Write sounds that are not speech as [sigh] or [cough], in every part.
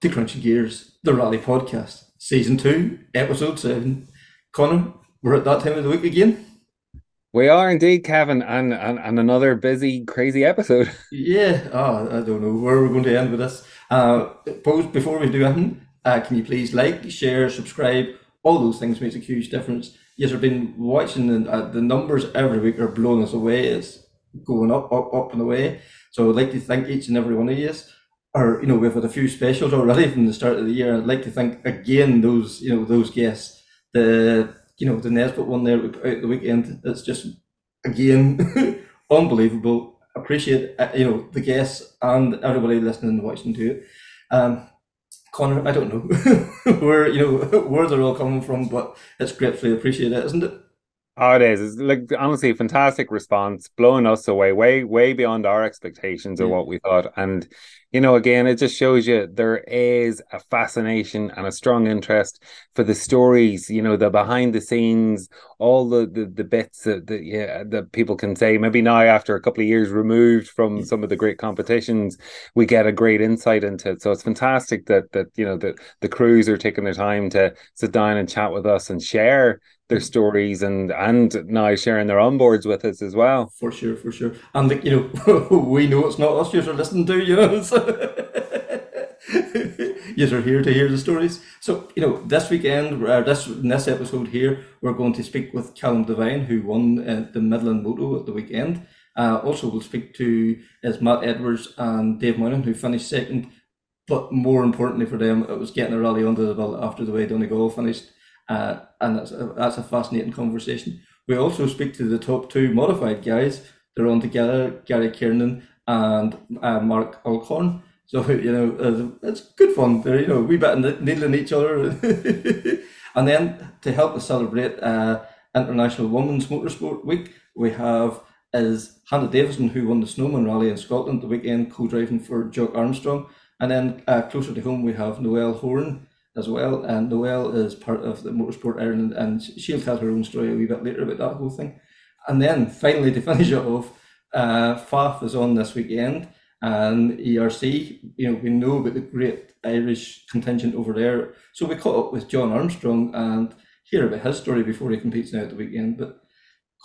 to Crunchy Gears, the Rally Podcast, Season 2, Episode 7. Connor, we're at that time of the week again. We are indeed, Kevin, and, and, and another busy, crazy episode. [laughs] Yeah, oh, I don't know where we're going to end with this. Uh, post before we do anything, uh, can you please like, share, subscribe? All those things makes a huge difference. Yes, I've been watching and uh, the numbers every week are blowing us away. It's going up, up, up and away. So I'd like to thank each and every one of you. Or you know, we've had a few specials already [laughs] from the start of the year. I'd like to thank again those you know those guests. The you know the Nesbitt one there we put out the weekend. It's just again [laughs] unbelievable. Appreciate uh, you know the guests and everybody listening and watching to it. Um, Connor, I don't know [laughs] where you know where they're all coming from, but it's gratefully appreciated, isn't it? Oh, it is. It's like honestly, fantastic response, blowing us away, way, way beyond our expectations of what we thought. And you know, again, it just shows you there is a fascination and a strong interest for the stories. You know, the behind the scenes, all the the, the bits that, that yeah that people can say. Maybe now, after a couple of years removed from some of the great competitions, we get a great insight into it. So it's fantastic that that you know that the crews are taking their time to sit down and chat with us and share their stories and and now sharing their onboards with us as well. For sure, for sure. And you know, [laughs] we know it's not us you're listening to, you [laughs] know. You are here to hear the stories. So, you know, this weekend, uh, this in this episode here, we're going to speak with Callum Devine, who won uh, the Midland Moto at the weekend. Uh, also, we'll speak to is Matt Edwards and Dave Moynihan, who finished second. But more importantly for them, it was getting a rally under the belt after the way Donegal finished. Uh, and that's a, that's a fascinating conversation. We also speak to the top two modified guys. They're on together, Gary Kiernan and uh, Mark Alcorn. So you know, it's good fun. They're you know, we bit needling each other, [laughs] and then to help us celebrate uh, International Women's Motorsport Week, we have is Hannah Davison who won the Snowman Rally in Scotland the weekend, co-driving for Jock Armstrong, and then uh, closer to home we have Noel Horn as well, and Noel is part of the Motorsport Ireland, and she'll tell her own story a wee bit later about that whole thing. And then finally [laughs] to finish it off, uh, Fafe is on this weekend, and ERC. You know we know about the great Irish contingent over there, so we caught up with Jon Armstrong and hear about his story before he competes now at the weekend. But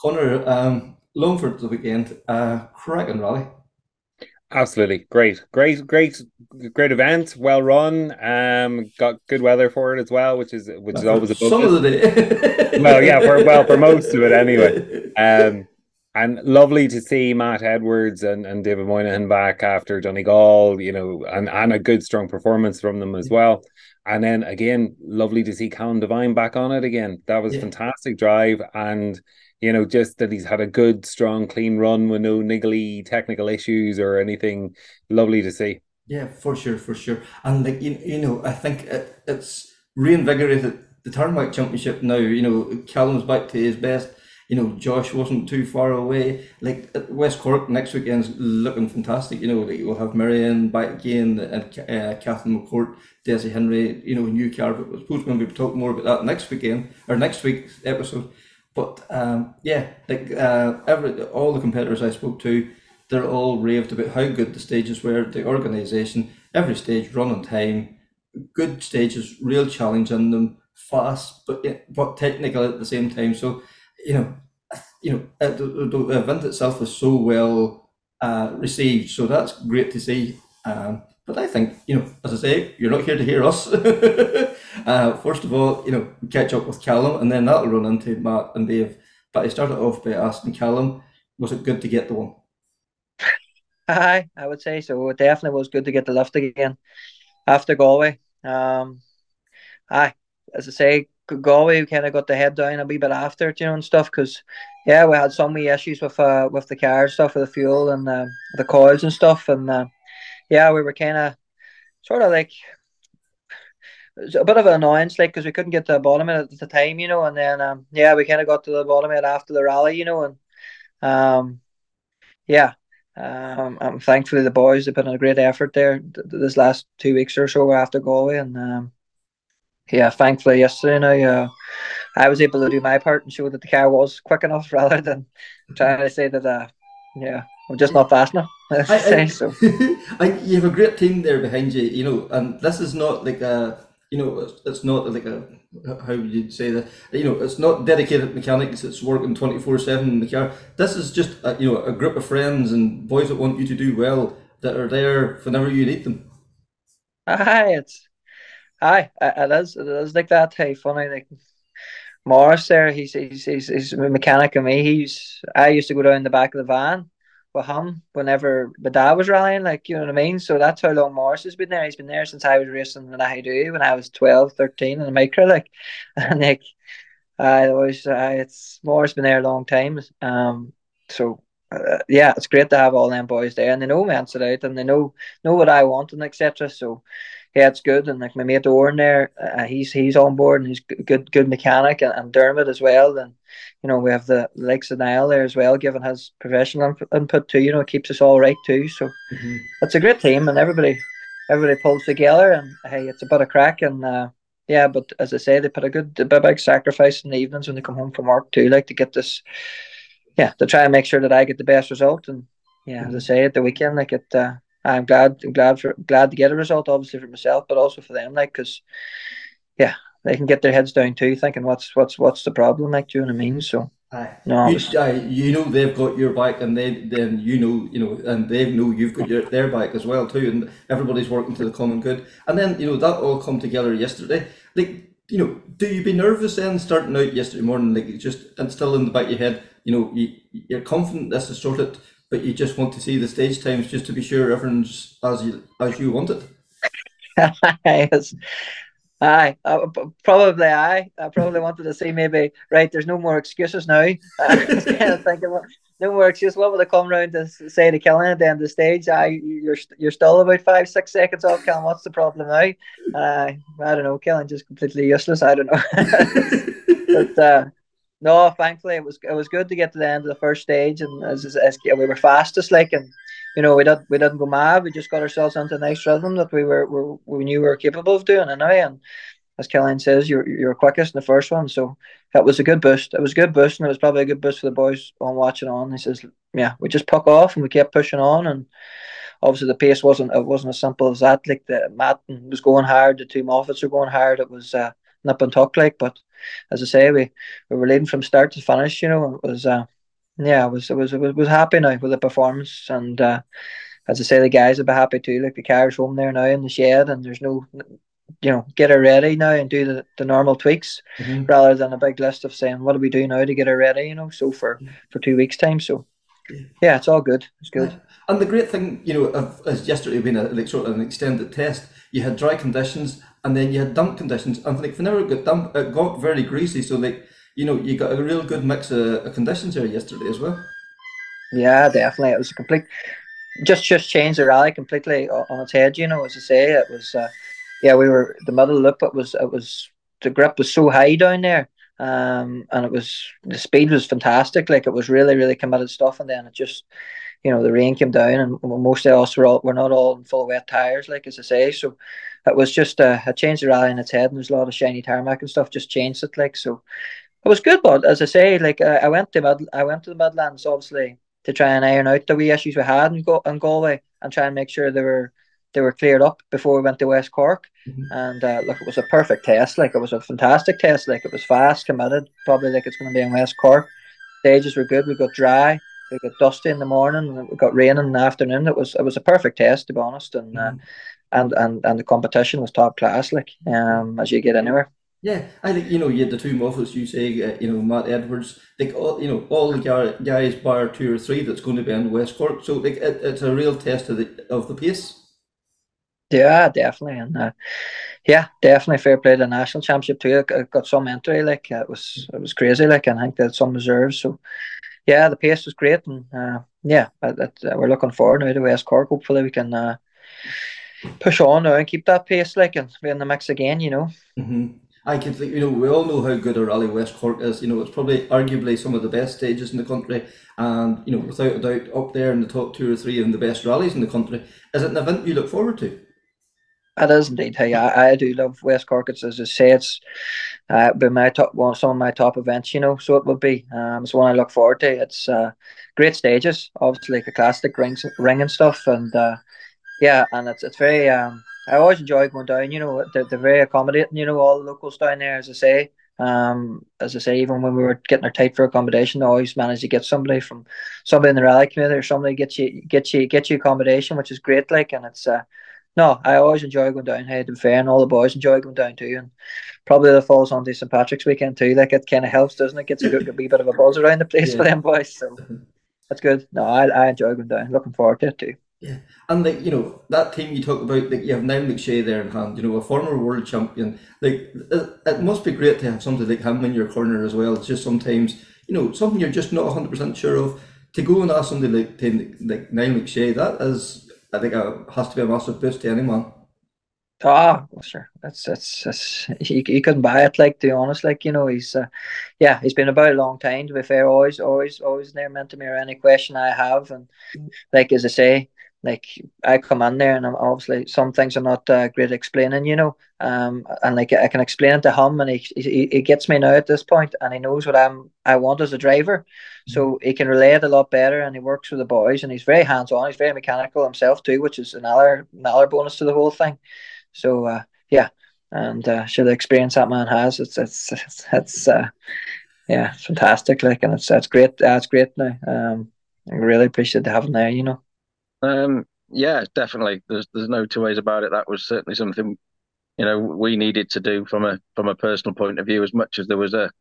Connor, um, Longford the weekend, uh, cracking rally. Absolutely great, great, great, great event. Well run. Um, got good weather for it as well, which is which is always a some bonus. of the day. Well, yeah, for well for most of it anyway. [laughs] Um, and lovely to see Matt Edwards and, and David Moynihan back after Donegal, you know, and, and a good strong performance from them as well. And then again, lovely to see Callum Devine back on it again. That was Yeah. fantastic drive and you know, just that he's had a good, strong, clean run with no niggly technical issues or anything. Lovely to see. Yeah, for sure, for sure. And like you, you know, I think it, it's reinvigorated the Tarmac Championship now. You know, Callum's back to his best. You know, Josh wasn't too far away. Like West Cork next weekend's looking fantastic. You know, like we'll have Marianne back again and uh, Catherine McCourt, Desi Henry. You know, new car. But I suppose we'll be talking more about that next weekend or next week's episode. But um, yeah, like uh, every all the competitors I spoke to, they're all raved about how good the stages were, the organisation, every stage run on time, good stages, real challenge in them, fast but but technical at the same time. So you know, you know, uh, the, the the event itself was so well uh, received. So that's great to see. Um, but I think you know, as I say, you're not here to hear us. [laughs] uh, first of all, you know, catch up with Callum, and then that'll run into Matt and Dave. But I started off by asking Callum, was it good to get the one? Aye, I would say so. It definitely was good to get the lift again after Galway. Um, aye, as I say, Galway kind of got the head down a wee bit after it, you know, and stuff. Because yeah, we had some wee issues with uh with the car stuff, with the fuel and uh, the coils and stuff, and uh, yeah, we were kind of sort of like a bit of an annoyance, like because we couldn't get to the bottom of it at the time, you know. And then um, yeah, we kind of got to the bottom of it after the rally, you know, and um, yeah. Um, I'm thankfully the boys have put in a great effort there this last two weeks or so after Galway, and um, yeah, thankfully yesterday now uh, I was able to do my part and show that the car was quick enough [laughs] rather than trying to say that uh, yeah I'm just not fast enough. [laughs] I, I, so. [laughs] I, you have a great team there behind you, you know, and this is not like a you know, it's, it's not like a how would you say that? You know, it's not dedicated mechanics. It's working twenty four seven in the car. This is just a, you know a group of friends and boys that want you to do well that are there whenever you need them. Aye, it's aye, it is. It is like that. Hey, funny like Morris there. He's he's he's, he's a mechanic of me. He's I used to go down the back of the van with him whenever my dad was rallying, like, you know what I mean? So that's how long Morris has been there. He's been there since I was racing in I do when I was 12, 13 in the micro, like, [laughs] and like, I always, uh, it's Morris been there a long time. Um, so uh, yeah, it's great to have all them boys there, and they know me out, and they know know what I want and etc. So yeah, it's good. And like my mate Oren there, uh, he's he's on board and he's good good mechanic, and, and Dermot as well. And you know we have the likes of Niall there as well, giving his professional input too. You know, it keeps us all right too. So mm-hmm. it's a great team, and everybody everybody pulls together. And hey, it's a bit of crack, and uh, yeah, but as I say, they put a good a big sacrifice in the evenings when they come home from work too, like to get this. Yeah, to try and make sure that I get the best result, and yeah, mm-hmm. as I say, at the weekend, like it. Uh, I'm glad I'm glad for glad to get a result, obviously for myself, but also for them, like because yeah, they can get their heads down too, thinking what's what's what's the problem, like do you know what I mean? So Aye. no, you, you know they've got your back, and they then you know you know, and they know you've got your their back as well too, and everybody's working to the common good. And then you know that all come together yesterday. Like you know, do you be nervous then starting out yesterday morning, like just and still in the back of your head, you know, you, you're confident this is sorted but you just want to see the stage times just to be sure everyone's as you as you want it. [laughs] yes. Aye, uh, probably aye. I probably wanted to say maybe right. There's no more excuses now. I was kind of [laughs] thinking, well, no more excuses. What would I come round to say to Killian at the end of the stage? Aye, you're you're still about five six seconds off. Killian, what's the problem now? Uh, I don't know. Killian just completely useless. I don't know. [laughs] but uh, no, thankfully it was it was good to get to the end of the first stage, and as, as, as we were fastest, like, and you know we didn't we didn't go mad. We just got ourselves into a nice rhythm that we were, were we knew we were capable of doing anyway. And as Killian says, you're you're quickest in the first one, so it was a good boost. It was a good boost, and it was probably a good boost for the boys on watching on. He says, yeah, we just puck off and we kept pushing on, and obviously the pace wasn't it wasn't as simple as that. Like the Matton was going hard, the two Moffetts were going hard. It was uh, nip and tuck like, but as I say, we, we were leading from start to finish. You know, it was uh, yeah, it was it was it was, was happy now with the performance, and uh, as I say, the guys will be happy too. Like the car's home there now in the shed, and there's no, you know, get her ready now and do the, the normal tweaks mm-hmm. rather than a big list of saying what do we do now to get her ready. You know, so for for two weeks time, so yeah, it's all good. It's good. And the great thing, you know, as yesterday being a like sort of an extended test, you had dry conditions and then you had damp conditions. And like it got damp, it got very greasy. So like you know, you got a real good mix of, of conditions here yesterday as well. Yeah, definitely. It was a complete, just just changed the rally completely on its head. You know, as I say, it was. Uh, yeah, we were the middle loop. It was it was the grip was so high down there, um, and it was the speed was fantastic. Like it was really really committed stuff, and then it just you know the rain came down and most of us were all we're not all in full wet tires like as I say so it was just a, a change the rally in its head and there's a lot of shiny tarmac and stuff just changed it like so it was good but as I say like I, I went to Mid, I went to the Midlands obviously to try and iron out the wee issues we had in, Go, in Galway and try and make sure they were they were cleared up before we went to West Cork mm-hmm. and uh, look it was a perfect test like it was a fantastic test like it was fast committed probably like it's going to be in West Cork stages were good we got dry We got dusty in the morning and it got rain in the afternoon. It was it was a perfect test to be honest, and uh, mm-hmm. uh, and and and the competition was top class. Like um, as you get anywhere. Yeah, I think you know you had the two Moffetts. You say uh, you know Matt Edwards. Like all you know all the guys bar two or three that's going to be in West Cork. So like it, it's a real test of the of the pace. Yeah, definitely, and uh, yeah, definitely fair play to the national championship too. I got some entry, like it was it was crazy, like and I think they had some reserves. So yeah, the pace was great, and uh, yeah, we're looking forward now to West Cork. Hopefully, we can uh, push on now and keep that pace, like and be in the mix again. You know. Mm-hmm. I can think, you know, we all know how good a rally West Cork is. You know, it's probably arguably some of the best stages in the country, and you know, without a doubt, up there in the top two or three of the best rallies in the country. Is it an event you look forward to? It is indeed. Hey, I, I do love West Cork. It's as I say, it's uh, been my top one, some of my top events. You know, so it will be. Um, it's one I look forward to. It's uh, great stages, obviously like a classic rings, ring and stuff, and uh, yeah, and it's it's very. Um, I always enjoy going down. You know, they're, they're very accommodating. You know, all the locals down there, as I say. Um, as I say, even when we were getting our tight for accommodation, I always managed to get somebody from somebody in the rally community or somebody get you get you get you accommodation, which is great. Like, and it's uh, no, I always enjoy going down here to fair, and all the boys enjoy going down too. And probably the falls on to St Patrick's weekend too. Like it kind of helps, doesn't it? Gets a, good, a wee bit of a buzz around the place yeah. for them boys. So [laughs] that's good. No, I, I enjoy going down. Looking forward to it too. Yeah, and like you know that team you talk about, like you have Niall McShea there in hand. You know, a former world champion. Like it, it must be great to have somebody like him in your corner as well. It's just sometimes you know something you're just not hundred percent sure of. To go and ask somebody like like Niall McShea, that is I think it has to be a massive boost to anyone. Ah, well, sure. That's that's that's he, couldn't buy it. Like to be honest, like you know, he's uh, yeah, he's been about a long time. To be fair, always, always, always never meant to me or any question I have, and like as I say, like I come in there and I'm obviously some things are not uh, great explaining, you know. Um, and like I can explain it to him, and he, he he gets me now at this point, and he knows what I'm I want as a driver, so he can relay it a lot better, and he works with the boys, and he's very hands on. He's very mechanical himself too, which is another another bonus to the whole thing. So uh, yeah, and uh, sure the experience that man has, it's it's it's, it's uh, yeah, it's fantastic. Like, and it's it's great. That's great now. Um, I really appreciate having there. You know. Um, yeah, definitely. There's there's no two ways about it. That was certainly something you know we needed to do from a from a personal point of view, as much as there was a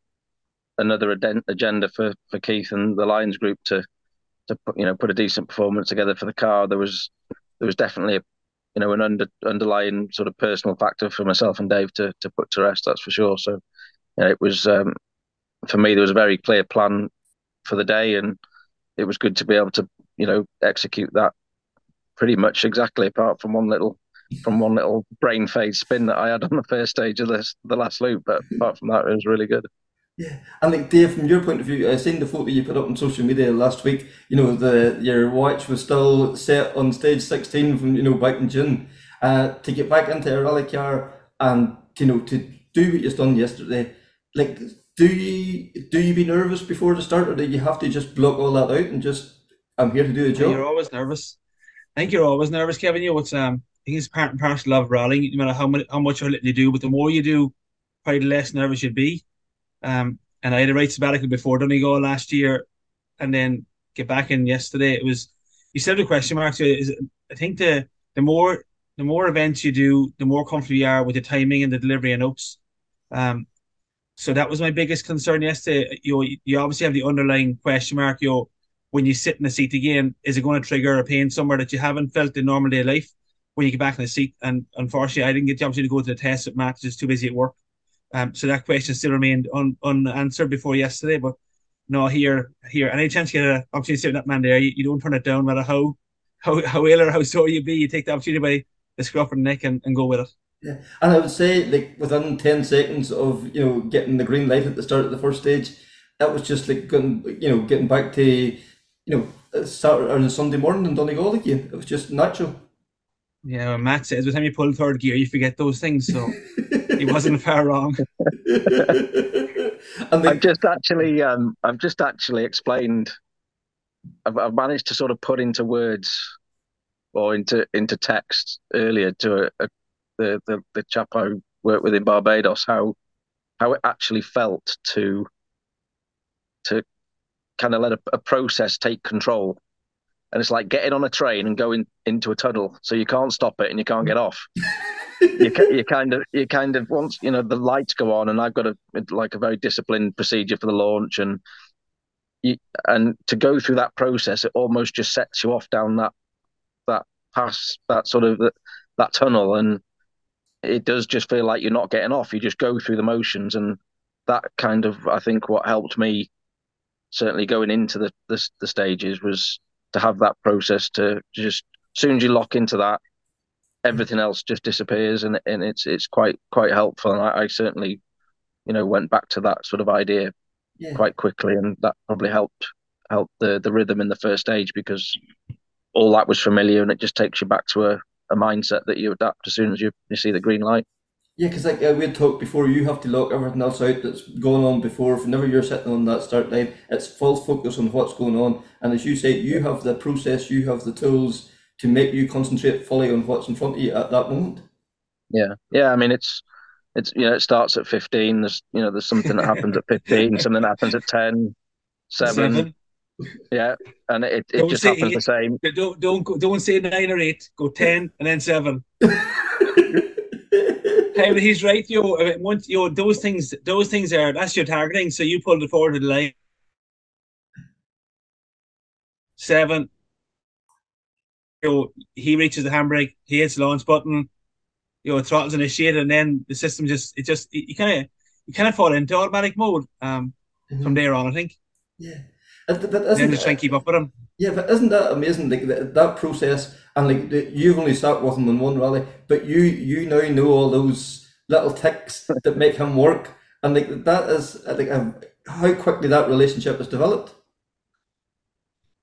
another agenda for for Keith and the Lions group to to put, you know put a decent performance together for the car. There was there was definitely a you know an under underlying sort of personal factor for myself and Dave to to put to rest. That's for sure. So you know, it was um, for me there was a very clear plan for the day, and it was good to be able to you know execute that pretty much exactly, apart from one little from one little brain phase spin that I had on the first stage of this the last loop. But apart from that, it was really good. Yeah, and like Dave, from your point of view, I seen the photo you put up on social media last week. You know, the your watch was still set on stage sixteen from you know back in June. Uh, to get back into a rally car and you know to do what you've done yesterday, like do you do you be nervous before the start, or do you have to just block all that out and just I'm here to do the job? You're always nervous. I think you're always nervous, Kevin. You it's um, I think it's part and parcel of rallying. No matter how much how much you do, but the more you do, probably the less nervous you'd be. Um, and I had a right sabbatical before Donegal last year, and then get back in yesterday. It was you said the question mark. So is I think the the more the more events you do, the more comfortable you are with the timing and the delivery of notes. Um, so that was my biggest concern yesterday. You you obviously have the underlying question mark. You when you sit in the seat again, is it going to trigger a pain somewhere that you haven't felt in normal day life when you get back in the seat? And unfortunately, I didn't get the opportunity to go to the test at Max, just too busy at work. Um, so that question still remained un, unanswered before yesterday. But no, here, here, any chance you get an opportunity to sit with that man there, you, you don't turn it down, no matter how, how, how ill or how sore you be. You take the opportunity by the scruff of the neck and, and go with it. Yeah, and I would say like within ten seconds of you know getting the green light at the start of the first stage, that was just like you know getting back to you know, Saturday or Sunday morning in Donegal again. It was just natural. Yeah, well, Matt says by the time you pull third gear, you forget those things. So [laughs] he wasn't far wrong. [laughs] I've just actually, um, I've just actually explained. I've, I've, managed to sort of put into words or into into text earlier to a, a, the, the the chap I worked with in Barbados how how it actually felt to to kind of let a, a, process take control. And it's like getting on a train and going into a tunnel, so you can't stop it and you can't get off. you, you kind of you kind of once you know the lights go on, and I've got a like a very disciplined procedure for the launch, and you, and to go through that process, it almost just sets you off down that that pass that sort of that, that tunnel, and it does just feel like you're not getting off. You just go through the motions, and that kind of I think what helped me certainly going into the the, the stages was to have that process to just as soon as you lock into that, everything else just disappears, and and it's it's quite quite helpful. And I, I certainly, you know, went back to that sort of idea yeah. quite quickly, and that probably helped helped the the rhythm in the first stage because all that was familiar, and it just takes you back to a, a mindset that you adapt as soon as you, you see the green light. Yeah, because like uh, we had talked before, you have to lock everything else out that's going on before. Whenever you're sitting on that start line, it's full focus on what's going on. And as you say, you have the process, you have the tools to make you concentrate fully on what's in front of you at that moment. Yeah, yeah. I mean, it's it's you know it starts at 15 there's you know there's something that happens at 15 [laughs] something that happens at 10 7, seven. yeah and it, it just happens eight. the same don't don't don't say 9 or 8 go 10 and then 7 [laughs] hey, he's right yo I mean, once yo those things those things are that's your targeting so you pulled it forward to the line 7 yo he reaches the handbrake he hits the launch button you know, throttles initiated, and then the system just it just you kind of you kind of fall into automatic mode um, mm-hmm. from there on. I think. Yeah. But, but then just try and keep up with them. Yeah, but isn't that amazing? Like that, that process, and like the, you've only sat with him in one rally, but you you now know all those little ticks [laughs] that make him work, and like that is like a, how quickly that relationship has developed.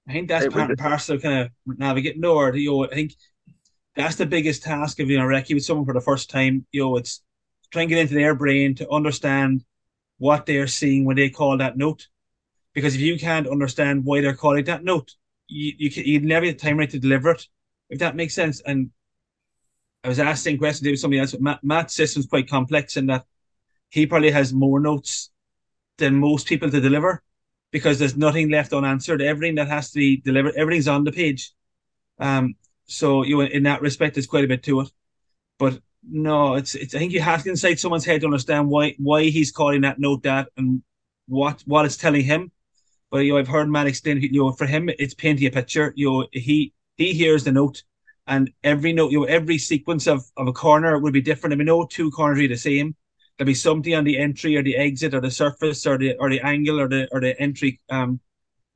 I think that's part and parcel of kind of navigating. Or you know, I think that's the biggest task of you know recce with someone for the first time. You know, it's trying to get into their brain to understand what they're seeing when they call that note. Because if you can't understand why they're calling that note, you you you never have time right to deliver it. If that makes sense. And I was asking questions to somebody else. Matt, Matt's system's quite complex in that he probably has more notes than most people to deliver because there's nothing left unanswered. Everything that has to be delivered, everything's on the page. Um, so you know, in that respect, there's quite a bit to it. But no, it's it's. I think you have to inside someone's head to understand why why he's calling that note that and what what it's telling him. But you know, I've heard Matt explain. You know, for him, it's painting a picture. You know, he he hears the note, and every note, you know, every sequence of of a corner would be different. I mean, no two corners are the same. There'll be something on the entry or the exit or the surface or the or the angle or the or the entry um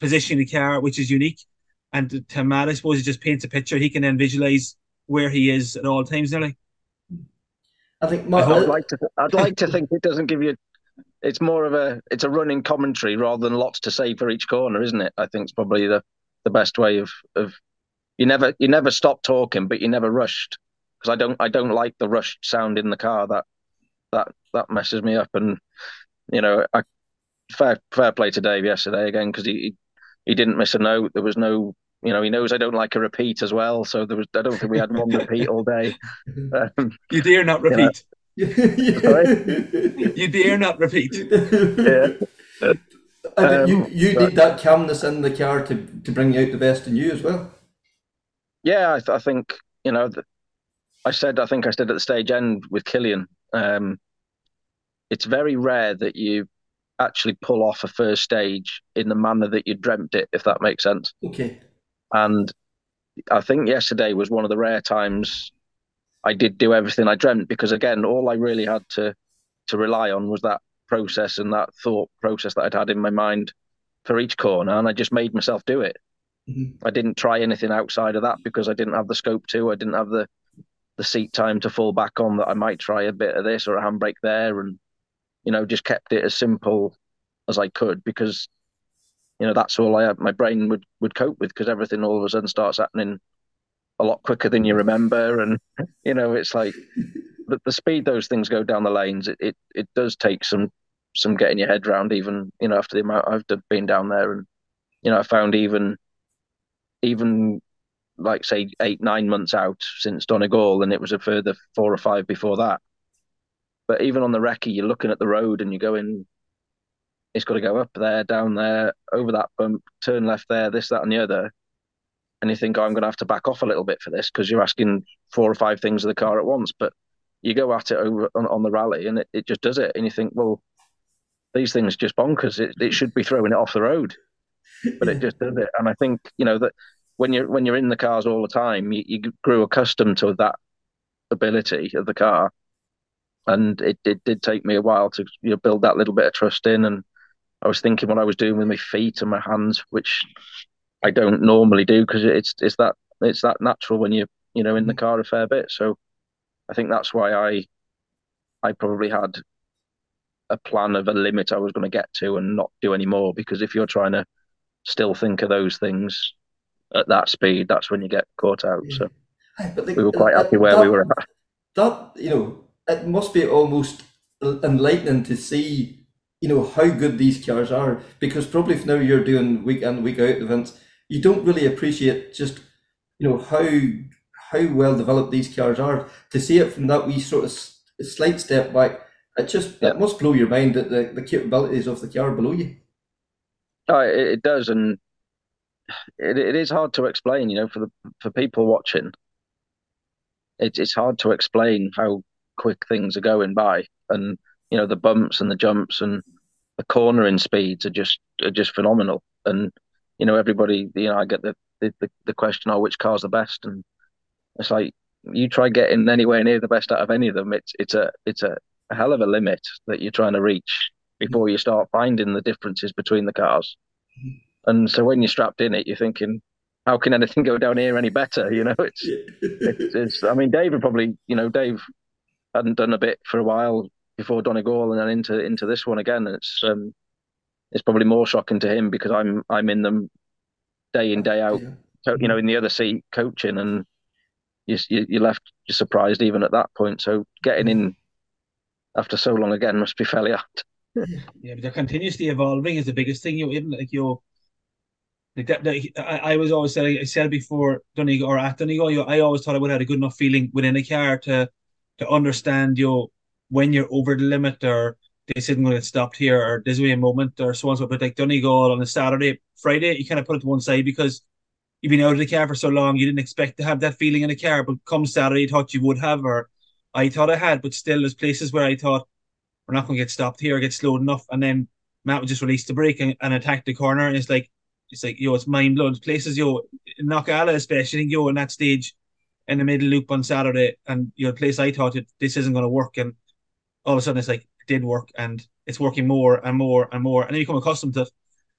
position of the car, which is unique. And to Matt, I suppose, it just paints a picture. He can then visualize where he is at all times, nearly. I think. My, I'd like to. I'd like to think it doesn't give you. It's more of a. It's a running commentary rather than lots to say for each corner, isn't it? I think it's probably the the best way of of. You never you never stop talking, but you never rushed because I don't I don't like the rushed sound in the car. That that that messes me up. And you know, I fair fair play to Dave yesterday again because he he didn't miss a note. There was no you know, he knows I don't like a repeat as well. So there was, I don't think we had one repeat all day. [laughs] Um, you dare not repeat. You, [laughs] you dare not repeat. yeah. Um, you you need that calmness in the car to, to bring out the best in you as well. Yeah, I, th- I think you know. I said I think I said at the stage end with Killian. Um, it's very rare that you actually pull off a first stage in the manner that you dreamt it, if that makes sense. Okay. And I think yesterday was one of the rare times I did do everything I dreamt because again, all I really had to to rely on was that process and that thought process that I'd had in my mind for each corner, and I just made myself do it. Mm-hmm. I didn't try anything outside of that because I didn't have the scope to. I didn't have the the seat time to fall back on that I might try a bit of this or a handbrake there, and you know, just kept it as simple as I could because you know that's all I had. My brain would would cope with because everything all of a sudden starts happening a lot quicker than you remember, and you know it's like the, the speed those things go down the lanes. It, it it does take some some getting your head around, even you know after the amount I've been down there, and you know I found even even like say eight nine months out since Donegal, and it was a further four or five before that. But even on the recce, you're looking at the road and you're going, it's got to go up there, down there, over that bump, turn left there, this, that, and the other. And you think, oh, I'm going to have to back off a little bit for this because you're asking four or five things of the car at once. But you go at it over on, on the rally and it, it just does it. And you think, well, these things just bonkers. It, it should be throwing it off the road, but it just does it. And I think you know that when you're when you're in the cars all the time, you, you grew accustomed to that ability of the car, and it, it did take me a while to you know build that little bit of trust in. And I was thinking what I was doing with my feet and my hands, which I don't normally do because it's it's that it's that natural when you you know in the mm. car a fair bit. So I think that's why I I probably had a plan of a limit I was going to get to and not do any more because if you're trying to still think of those things at that speed, that's when you get caught out. So we were uh, quite happy where that, we were at. That you know, it must be almost enlightening to see, you know, how good these cars are. Because probably if now you're doing week in week out events, you don't really appreciate just, you know, how how well developed these cars are. To see it from that wee sort of slight step back, it just it must blow your mind that the, the capabilities of the car below you. Oh, it, it does, and it, it is hard to explain. You know, for the for people watching, it's it's hard to explain how quick things are going by, and you know the bumps and the jumps and the cornering speeds are just are just phenomenal. And you know everybody, you know, I get the the, the question, oh, which car's the best? And it's like you try getting anywhere near the best out of any of them. It's it's a it's a, hell of a limit that you're trying to reach before you start finding the differences between the cars. And so when you're strapped in it, you're thinking, how can anything go down here any better? You know, it's, it's, it's, I mean, Dave would probably, you know, Dave hadn't done a bit for a while before Donegal and then into into this one again. And it's um, it's probably more shocking to him because I'm I'm in them day in day out, yeah. you know, in the other seat coaching, and you you are left you're surprised even at that point. So getting in after so long again must be fairly hard. yeah, but they're continuously evolving is the biggest thing. You know, like you like that, that I, I was always saying I said before Donegal or at Donegal, you I always thought I would have had a good enough feeling within a car to to understand you when you're over the limit or this isn't going to get stopped here or this there's a moment or so on so. But like Donegal on a Saturday, Friday, you kind of put it to one side because you've been out of the car for so long, you didn't expect to have that feeling in the car. But come Saturday, you thought you would have, or I thought I had. But still, there's places where I thought we're not going to get stopped here, get slowed enough, and then Matt would just release the brake and, and attack the corner, and it's like it's like yo, it's mind blowing. Places yo, Knockalla especially, yo, in that stage in the middle loop on Saturday, and your place I thought it, this isn't going to work, and all of a sudden it's like did work, and it's working more and more and more, and then you become accustomed to.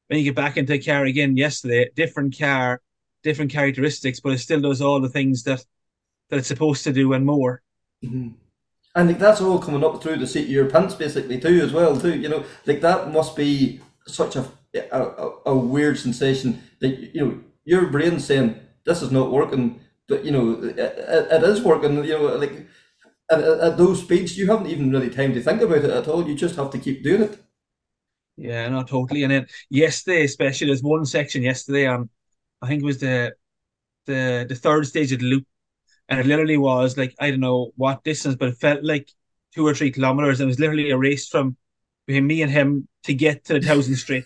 When you get back into the car again yesterday, different car, different characteristics, but it still does all the things that that it's supposed to do and more. Mm-hmm. And like that's all coming up through the seat of your pants, basically too, as well too. You know, like that must be such a a, a weird sensation that you know your brain's saying this is not working, but you know it, it is working. You know, like at, at those speeds, you haven't even really time to think about it at all. You just have to keep doing it. Yeah, not totally. And then yesterday, especially, there's one section yesterday on, I think it was the the the third stage of the loop, and it literally was like I don't know what distance, but it felt like two or three kilometers. And it was literally a race from between me and him to get to the thousand straight.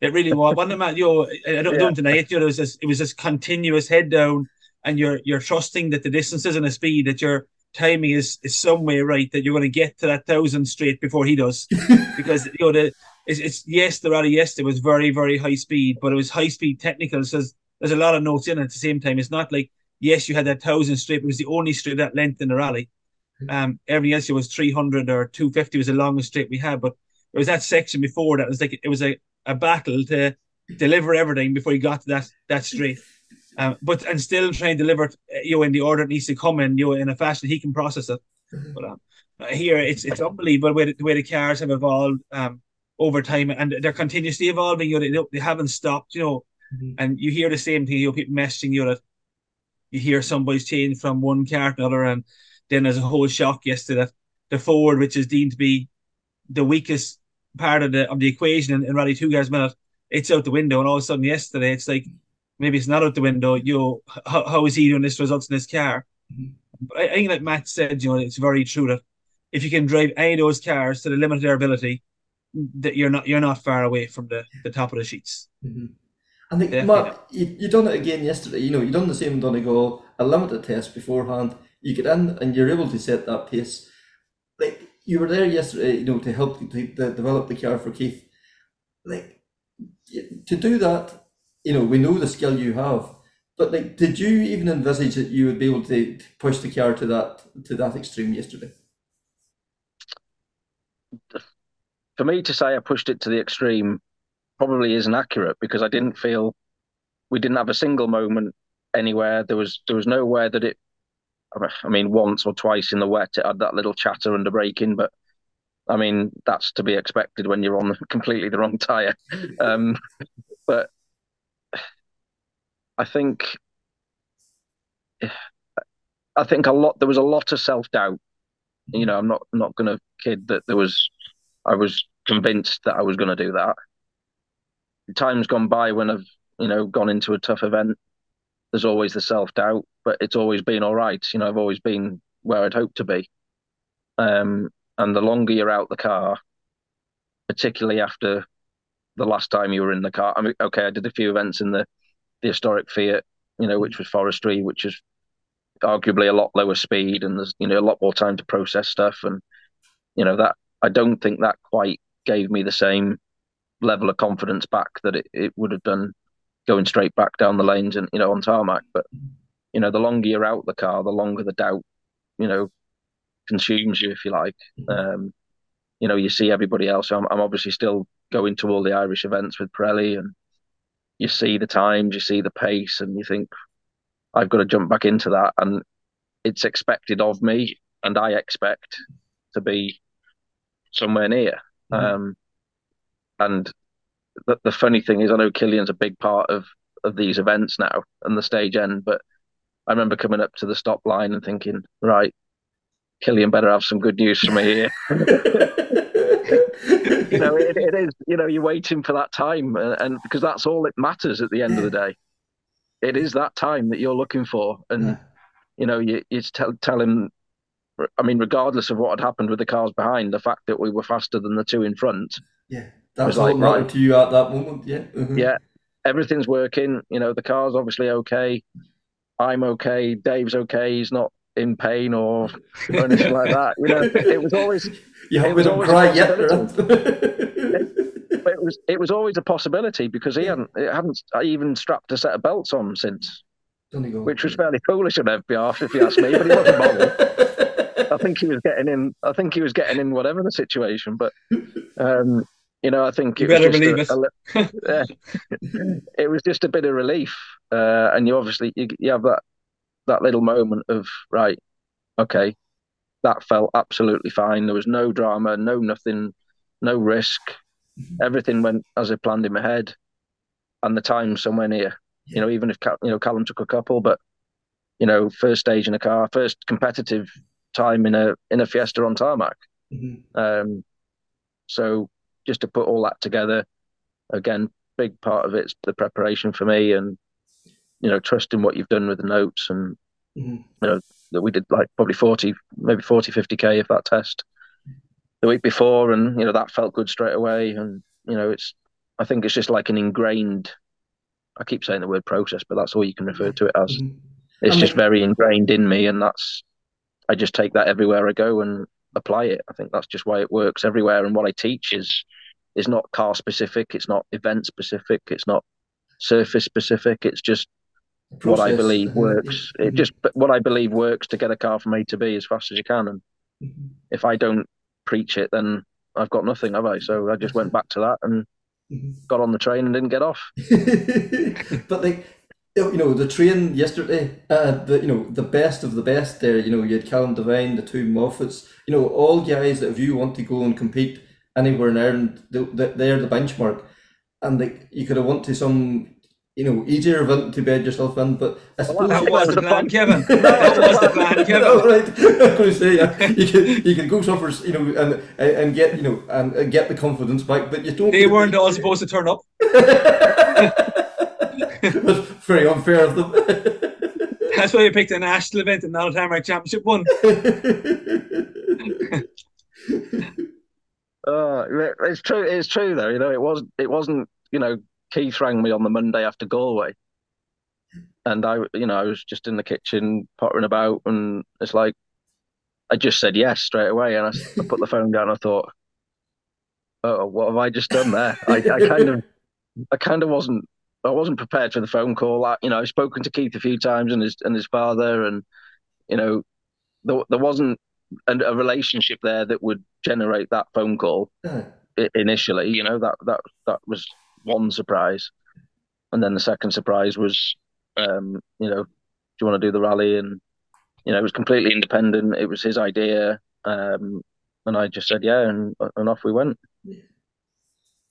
It really was. Wasn't it, You know, I don't, yeah. don't deny it. You know, it was this, it was this continuous head down, and you're you're trusting that the distances and the speed that your timing is is some way right that you're going to get to that thousand straight before he does, [laughs] because you know the it's, it's yes the rally yesterday was very very high speed, but it was high speed technical. So there's, there's a lot of notes in it at the same time. It's not like yes you had that thousand straight, but it was the only straight that length in the rally. Um, everything else was 300 or 250 was the longest straight we had, but it was that section before that was like it was a a battle to deliver everything before he got to that that straight. Um, but and still trying to deliver it, you know, in the order it needs to come in, you know, in a fashion he can process it. Mm-hmm. But um, here it's it's unbelievable the way the, the way the cars have evolved um, over time, and they're continuously evolving. You know, they, they haven't stopped. You know, mm-hmm. and you hear the same thing. You know, people messaging you that you hear somebody's changed from one car to another, and then there's a whole shock yesterday that the Ford, which is deemed to be the weakest part of the of the equation in, in Rally Two guys minute, it's out the window, and all of a sudden yesterday it's like maybe it's not out the window. You know, how, how is he doing this results in his car? Mm-hmm. But I, I, think that Matt said, you know, it's very true that if you can drive any of those cars to the limit of their ability, that you're not you're not far away from the, the top of the sheets. Mm-hmm. I think Definitely. Mark, you you done it again yesterday. You know, you done the same Donegal, a limited test beforehand. You get in and you're able to set that pace. Like you were there yesterday, you know, to help to, to develop the car for Keith. Like to do that, you know, we know the skill you have, but like, did you even envisage that you would be able to, push the car to that to that extreme yesterday? for me to say I pushed it to the extreme probably isn't accurate because I didn't feel we didn't have a single moment anywhere. There was there was nowhere that it. I mean, once or twice in the wet, it had that little chatter under braking, but I mean that's to be expected when you're on [laughs] completely the wrong tire. Um, but I think I think a lot there was a lot of self doubt. You know, I'm not not going to kid that there was. I was convinced that I was going to do that. Time's gone by when I've you know gone into a tough event. There's always the self doubt, but it's always been all right. You know, I've always been where I'd hoped to be. Um, and the longer you're out the car, particularly after the last time you were in the car. I mean, okay, I did a few events in the the historic Fiat, you know, which was forestry, which is arguably a lot lower speed and there's you know a lot more time to process stuff. And you know that I don't think that quite gave me the same level of confidence back that it, it would have done going straight back down the lanes and you know on tarmac. But you know the longer you're out the car the longer the doubt you know consumes you if you like. Um you know you see everybody else. I'm, I'm obviously still going to all the irish events with pirelli and you see the times you see the pace and you think I've got to jump back into that, and it's expected of me, and I expect to be somewhere near. Mm-hmm. Um, and the, the funny thing is, I know Killian's a big part of of these events now and the stage end, but I remember coming up to the stop line and thinking, right, Killian better have some good news for me here. [laughs] you know, it, it is. You know, you're waiting for that time, and, and because that's all it matters at the end of the day it is that time that you're looking for, and yeah. you know, you you tell tell him. I mean, regardless of what had happened with the cars behind, the fact that we were faster than the two in front. Yeah, that was, was all like, right, to you at that moment. Yeah, mm-hmm. yeah, everything's working. You know, the car's obviously okay. I'm okay. Dave's okay. He's not in pain or, [laughs] or anything like that. You know, it was always. You it was always cry yet. [laughs] it was it was always a possibility because he hadn't it hadn't even strapped a set of belts on since, which was fairly foolish on FBR if you ask me. But he wasn't bothered. I think he was getting in. I think he was getting in whatever the situation. But um, you know, I think it you better believe a, it. A, uh, it was just a bit of relief, uh, and you obviously you, you have that that little moment of right, okay, that felt absolutely fine. There was no drama, no nothing, no risk. Mm-hmm. Everything went as I planned in my head, and the time somewhere near. Yeah. You know, even if you know Callum took a couple, but you know, first stage in a car, first competitive time in a in a Fiesta on tarmac. Mm-hmm. Um, so just to put all that together, again, big part of it's the preparation for me, and you know, trusting what you've done with the notes, and mm-hmm. you know that we did like probably 40, maybe 40, 50 k of that test the week before, and you know that felt good straight away. And you know, it's I think it's just like an ingrained. I keep saying the word process, but that's all you can refer to it as. Mm-hmm. It's I mean, just very ingrained in me, and that's I just take that everywhere I go and apply it. I think that's just why it works everywhere. And what I teach is is not car specific, it's not event specific, it's not surface specific. It's just Process. what I believe works. Mm-hmm. It just what I believe works to get a car from A to B as fast as you can. And mm-hmm. if I don't preach it, then I've got nothing, have I? So I just went back to that and mm-hmm. got on the train and didn't get off. [laughs] but like you know, the train yesterday, uh, the you know the best of the best there. You know, you had Callum Devine, the two Moffetts. You know, all guys that if you want to go and compete anywhere in Ireland, they're the benchmark. And like you could have went to some you know, easier event to bed yourself in. But I suppose [laughs] that was the plan, Kevin. that was the plan, Kevin. [laughs] oh, right. I'm going to say yeah, you can you can go somewhere, you know, and and get you know and get the confidence back, but you don't. They weren't all supposed to turn up. [laughs] That's very unfair of them. That's why you picked a national event and not a Tarmac Championship one. uh, it's true. It's true though. You know, it was. It wasn't. You know, Keith rang me on the Monday after Galway, and I, you know, I was just in the kitchen pottering about, and it's like I just said yes straight away, and I, I put the phone down. I thought, oh, what have I just done there? I, I kind of, I kind of wasn't, I wasn't prepared for the phone call. I, you know, I've spoken to Keith a few times and his and his father, and you know, there, there wasn't a, a relationship there that would generate that phone call Uh, initially. You know that that that was one surprise, and then the second surprise was, um, you know, do you want to do the rally? And you know, it was completely independent. It was his idea, um, and I just said yeah, and and off we went.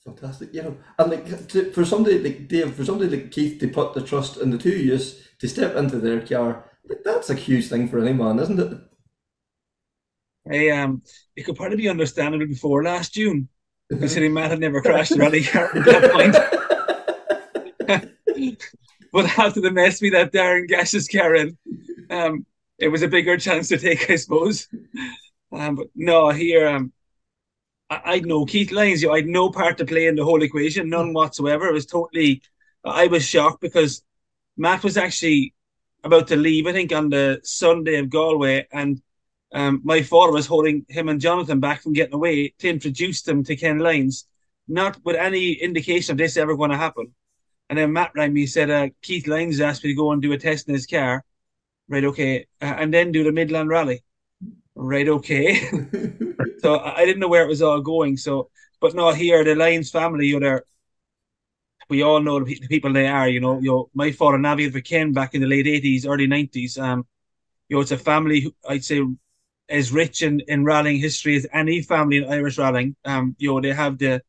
Fantastic, you know, and like to, for somebody like Dave, for somebody like Keith to put the trust in the two of you to step into their car, like, that's a huge thing for anyone, isn't it? Hey, um, it could probably be understandable before last June, considering Matt had never crashed a rally car at that point. but after the mess we that Darren Gash's car in, um, it was a bigger chance to take, I suppose. Um, but no, here, um, I, I'd no Keith Lyons, you know, I'd no part to play in the whole equation, none whatsoever. It was totally, I was shocked because Matt was actually about to leave, I think, on the Sunday of Galway, and um, my father was holding him and Jonathan back from getting away to introduce them to Ken Lyons, not with any indication of this ever going to happen. And then Matt rang me, said, uh, Keith Lyons asked me to go and do a test in his car. Right, okay. Uh, and then do the Midland Rally. Right, okay. [laughs] so I didn't know where it was all going. So, but no, here, the Lyons family, you know, they're, we all know the, pe- the people they are, you know. You know, my father navigated for Ken back in the late 80s, early 90s. Um, you know, it's a family who I'd say as rich in, in rallying history as any family in Irish rallying. Um, you know, they have the,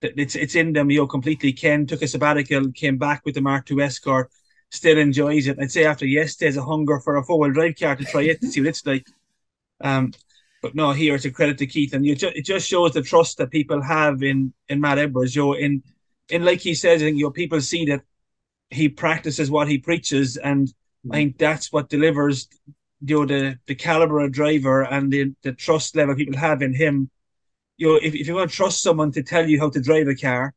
the it's it's in them, you know, completely. Ken took a sabbatical, came back with the Mark II Escort, still enjoys it. I'd say after yesterday's a hunger for a four-wheel drive car to try it to see what it's [laughs] like. Um, but no, here it's a credit to Keith, and you ju- it just shows the trust that people have in in Matt Edwards. You know, in in like he says, I think you know, people see that he practices what he preaches, and I think that's what delivers you know the the caliber of driver and the, the trust level people have in him. You know, if, if you want to trust someone to tell you how to drive a car,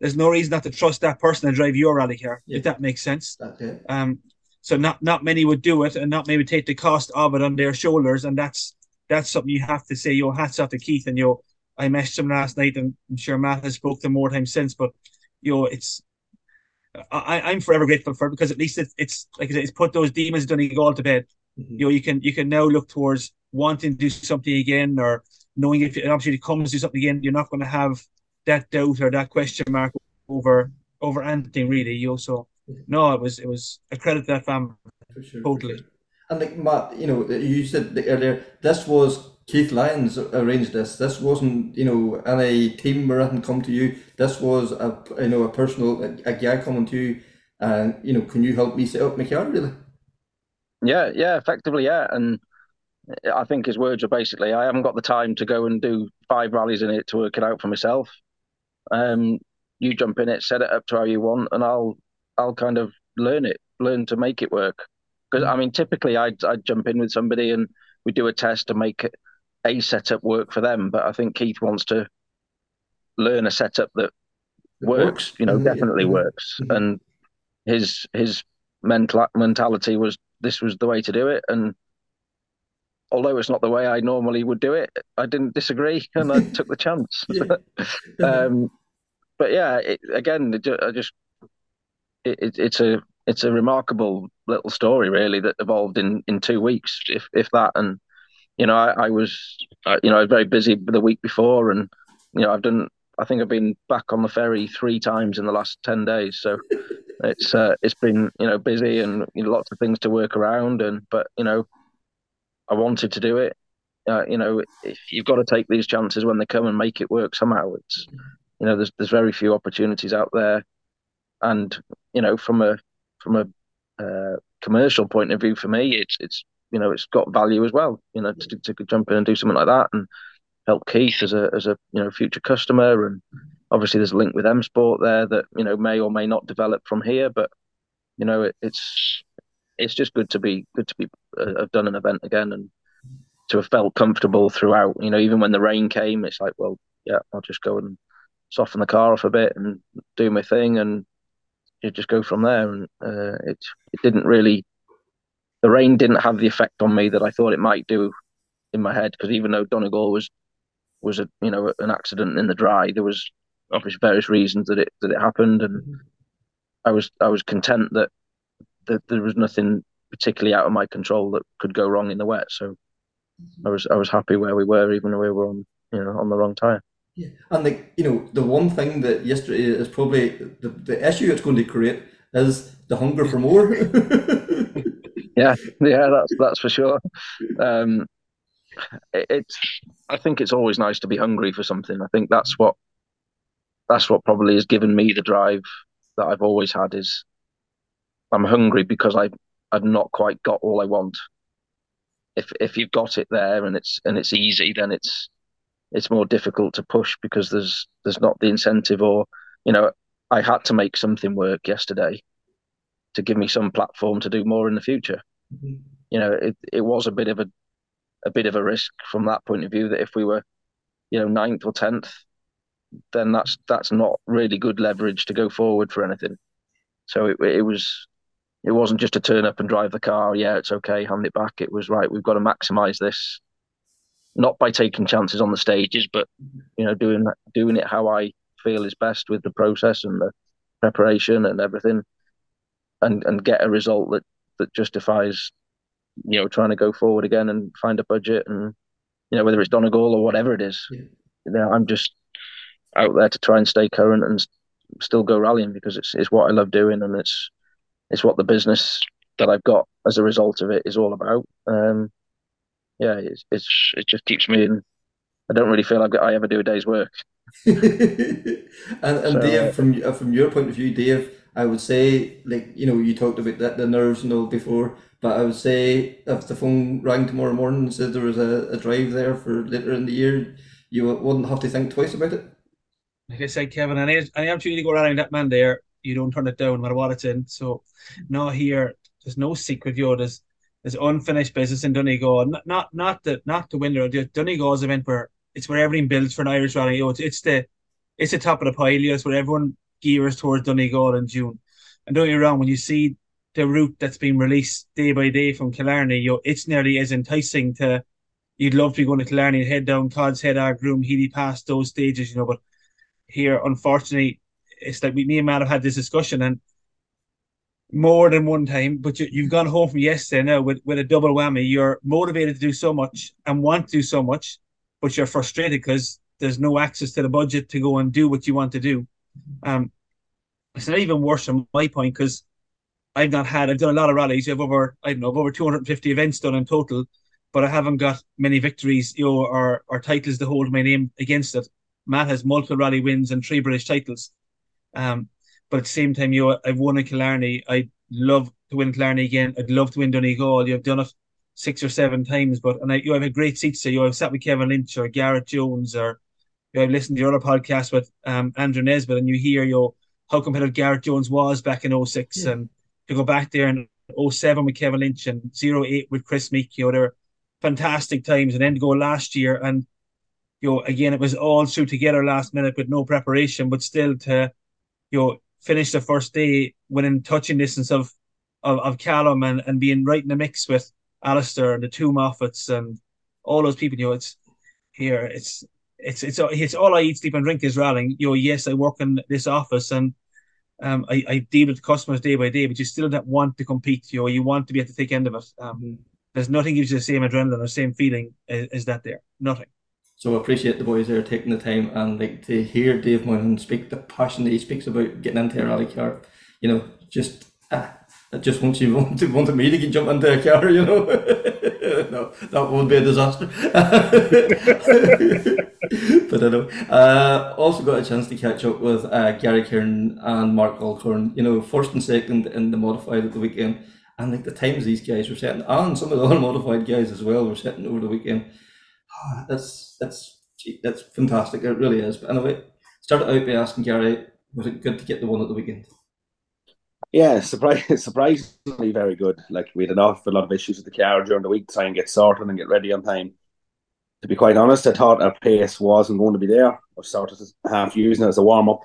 there's no reason not to trust that person to drive your rally car, Yeah. if that makes sense. It. Um, so not not many would do it, and not many would take the cost of it on their shoulders, and that's that's something you have to say. Your hats off to Keith, and you. I messaged him last night, and I'm sure Matt has spoke to him more times since. But you know, it's I, I'm forever grateful for it because at least it's it's like I said, it's put those demons of Donegal to bed. Mhm. You know, you can you can now look towards wanting to do something again, or knowing if it obviously comes to do something again, you're not going to have that doubt or that question mark over over anything really. You know, so no, it was it was a credit to that family. Sure. Totally. Sure. And like Matt, you know, you said earlier, this was Keith Lyons arranged this. This wasn't, you know, any team or anything come to you. This was a, you know, a personal, a, a guy coming to you, and you know, can you help me set up my car? Really? Yeah, yeah, effectively, yeah. And I think his words are basically, I haven't got the time to go and do five rallies in it to work it out for myself. Um, you jump in it, set it up to how you want, and I'll I'll kind of learn it, learn to make it work. Because I mean, typically I'd I'd jump in with somebody and we do a test to make a setup work for them. But I think Keith wants to learn a setup that It works, you know, yeah. definitely Mhm. works. Mhm. And his his mental mentality was this was the way to do it. And although it's not the way I normally would do it, I didn't disagree [laughs] and I [laughs] took the chance. Yeah. [laughs] um, but yeah, it, again, it, I just it, it, it's a it's a remarkable little story, really, that evolved in in two weeks, if if that. And you know, I, I was you know I was very busy the week before, and you know I've done. I think I've been back on the ferry three times in the last ten days, so it's uh, it's been you know busy and you know, lots of things to work around. And but you know, I wanted to do it. Uh, you know, if you've got to take these chances when they come and make it work somehow. It's you know, there's there's very few opportunities out there, and you know, from a from a uh, commercial point of view, for me, it's it's you know, it's got value as well. You know, to, to jump in and do something like that and help Keith as a as a you know future customer, and obviously there's a link with M Sport there that you know may or may not develop from here, but you know, it, it's it's just good to be good to be uh, have done an event again and to have felt comfortable throughout. You know, even when the rain came, it's like, well, yeah, I'll just go and soften the car off a bit and do my thing, and you just go from there. And uh, it it didn't really, the rain didn't have the effect on me that I thought it might do in my head because even though Donegal was was a you know an accident in the dry, there was obviously various reasons that it that it happened, and I was I was content that that there was nothing particularly out of my control that could go wrong in the wet. So I was I was happy where we were, even though we were on you know on the wrong tire. Yeah, and the you know the one thing that yesterday is probably the, the issue it's going to create is the hunger for more. [laughs] [laughs] yeah, yeah, that's that's for sure. Um, it's I think it's always nice to be hungry for something. I think that's what that's what probably has given me the drive that I've always had is I'm hungry because I I've not quite got all I want. If if you've got it there and it's and it's easy, then it's it's more difficult to push because there's there's not the incentive or you know I had to make something work yesterday to give me some platform to do more in the future. Mm-hmm. You know, it it was a bit of a a bit of a risk from that point of view that if we were, you know, ninth or tenth, then that's that's not really good leverage to go forward for anything. So it it was it wasn't just to turn up and drive the car. Yeah, it's okay, hand it back. It was right. We've got to maximise this, not by taking chances on the stages, but you know, doing doing it how I feel is best with the process and the preparation and everything, and and get a result that that justifies you know trying to go forward again and find a budget and you know whether it's Donegal or whatever it is. Yeah. You know, I'm just out there to try and stay current and still go rallying because it's it's what I love doing and it's it's what the business that I've got as a result of it is all about. Um, yeah, it's, it's it just keeps me in. I don't really feel I've got, I ever do a day's work. [laughs] and and so, Dave, from uh, from your point of view, Dave, I would say like you know you talked about that the nerves and all before, but I would say if the phone rang tomorrow morning and said there was a, a drive there for later in the year, you wouldn't have to think twice about it. Like I said, Kevin, I am trying to go around that man there. You don't turn it down no matter what it's in. So, not here. There's no secret, yo. There's there's unfinished business in Donegal. Not not not the not the. The Donegal's event where it's where everything builds for an Irish rally. It's, it's the it's the top of the pile. It's where everyone gears towards Donegal in June. And don't get me wrong, when you see the route that's been released day by day from Killarney, yo, it's nearly as enticing to. You'd love to be going to Killarney and head down Cods Head, Ardgroom, Healy Pass those stages, you know. But here, unfortunately, it's like we, me and Matt have had this discussion and more than one time. But you, you've gone home from yesterday now with, with a double whammy. You're motivated to do so much and want to do so much, but you're frustrated because there's no access to the budget to go and do what you want to do. Um, it's not even worse from my point because I've not had. I've done a lot of rallies. I've over I don't know over 250 events done in total, but I haven't got many victories, you know, or or titles to hold my name against it. Matt has multiple rally wins and three British titles. Um, but at the same time, you know, I've won in Killarney. I'd love to win Killarney again. I'd love to win Donegal. You've done it six or seven times, but and I, you have a great seat. So you have sat with Kevin Lynch or Garrett Jones, or you have listened to your other podcast with um, Andrew Nesbitt, and you hear you know, how competitive Garrett Jones was back in 06 yeah. and to go back there in 07 with Kevin Lynch and 08 with Chris Meek, you know, they're fantastic times. And then to go last year and, you know, again, it was all through together last minute with no preparation, but still to, you know, finish the first day within touching distance of, of, of Callum and, and being right in the mix with Alistair and the two Moffetts and all those people, you know, it's here, it's, it's, it's, it's all I eat, sleep and drink is rallying. You know, yes, I work in this office and um, I, I deal with customers day by day, but you still don't want to compete. You know, you want to be at the thick end of it. Um, mm. There's nothing gives you the same adrenaline or same feeling as, as that there. Nothing. So I appreciate the boys there taking the time and like to hear Dave Moynihan speak the passion that he speaks about getting into a rally car. You know, just ah, it just wants you want to wanted me to get jump into a car, you know. [laughs] no, that would be a disaster. [laughs] but know. Uh, also got a chance to catch up with uh, Gary Kiernan and Mark Alcorn, you know, first and second in the modified at the weekend. And like the times these guys were setting, and some of the other [laughs] modified guys as well were setting over the weekend. Oh, that's that's that's fantastic. It really is. But anyway, started out by asking Gary, was it good to get the one at the weekend? Yeah, surprise, [laughs] surprisingly very good. Like we had an awful lot of issues with the car during the week, to try and get sorted and get ready on time. To be quite honest, I thought our pace wasn't going to be there. I started half using it as a warm up.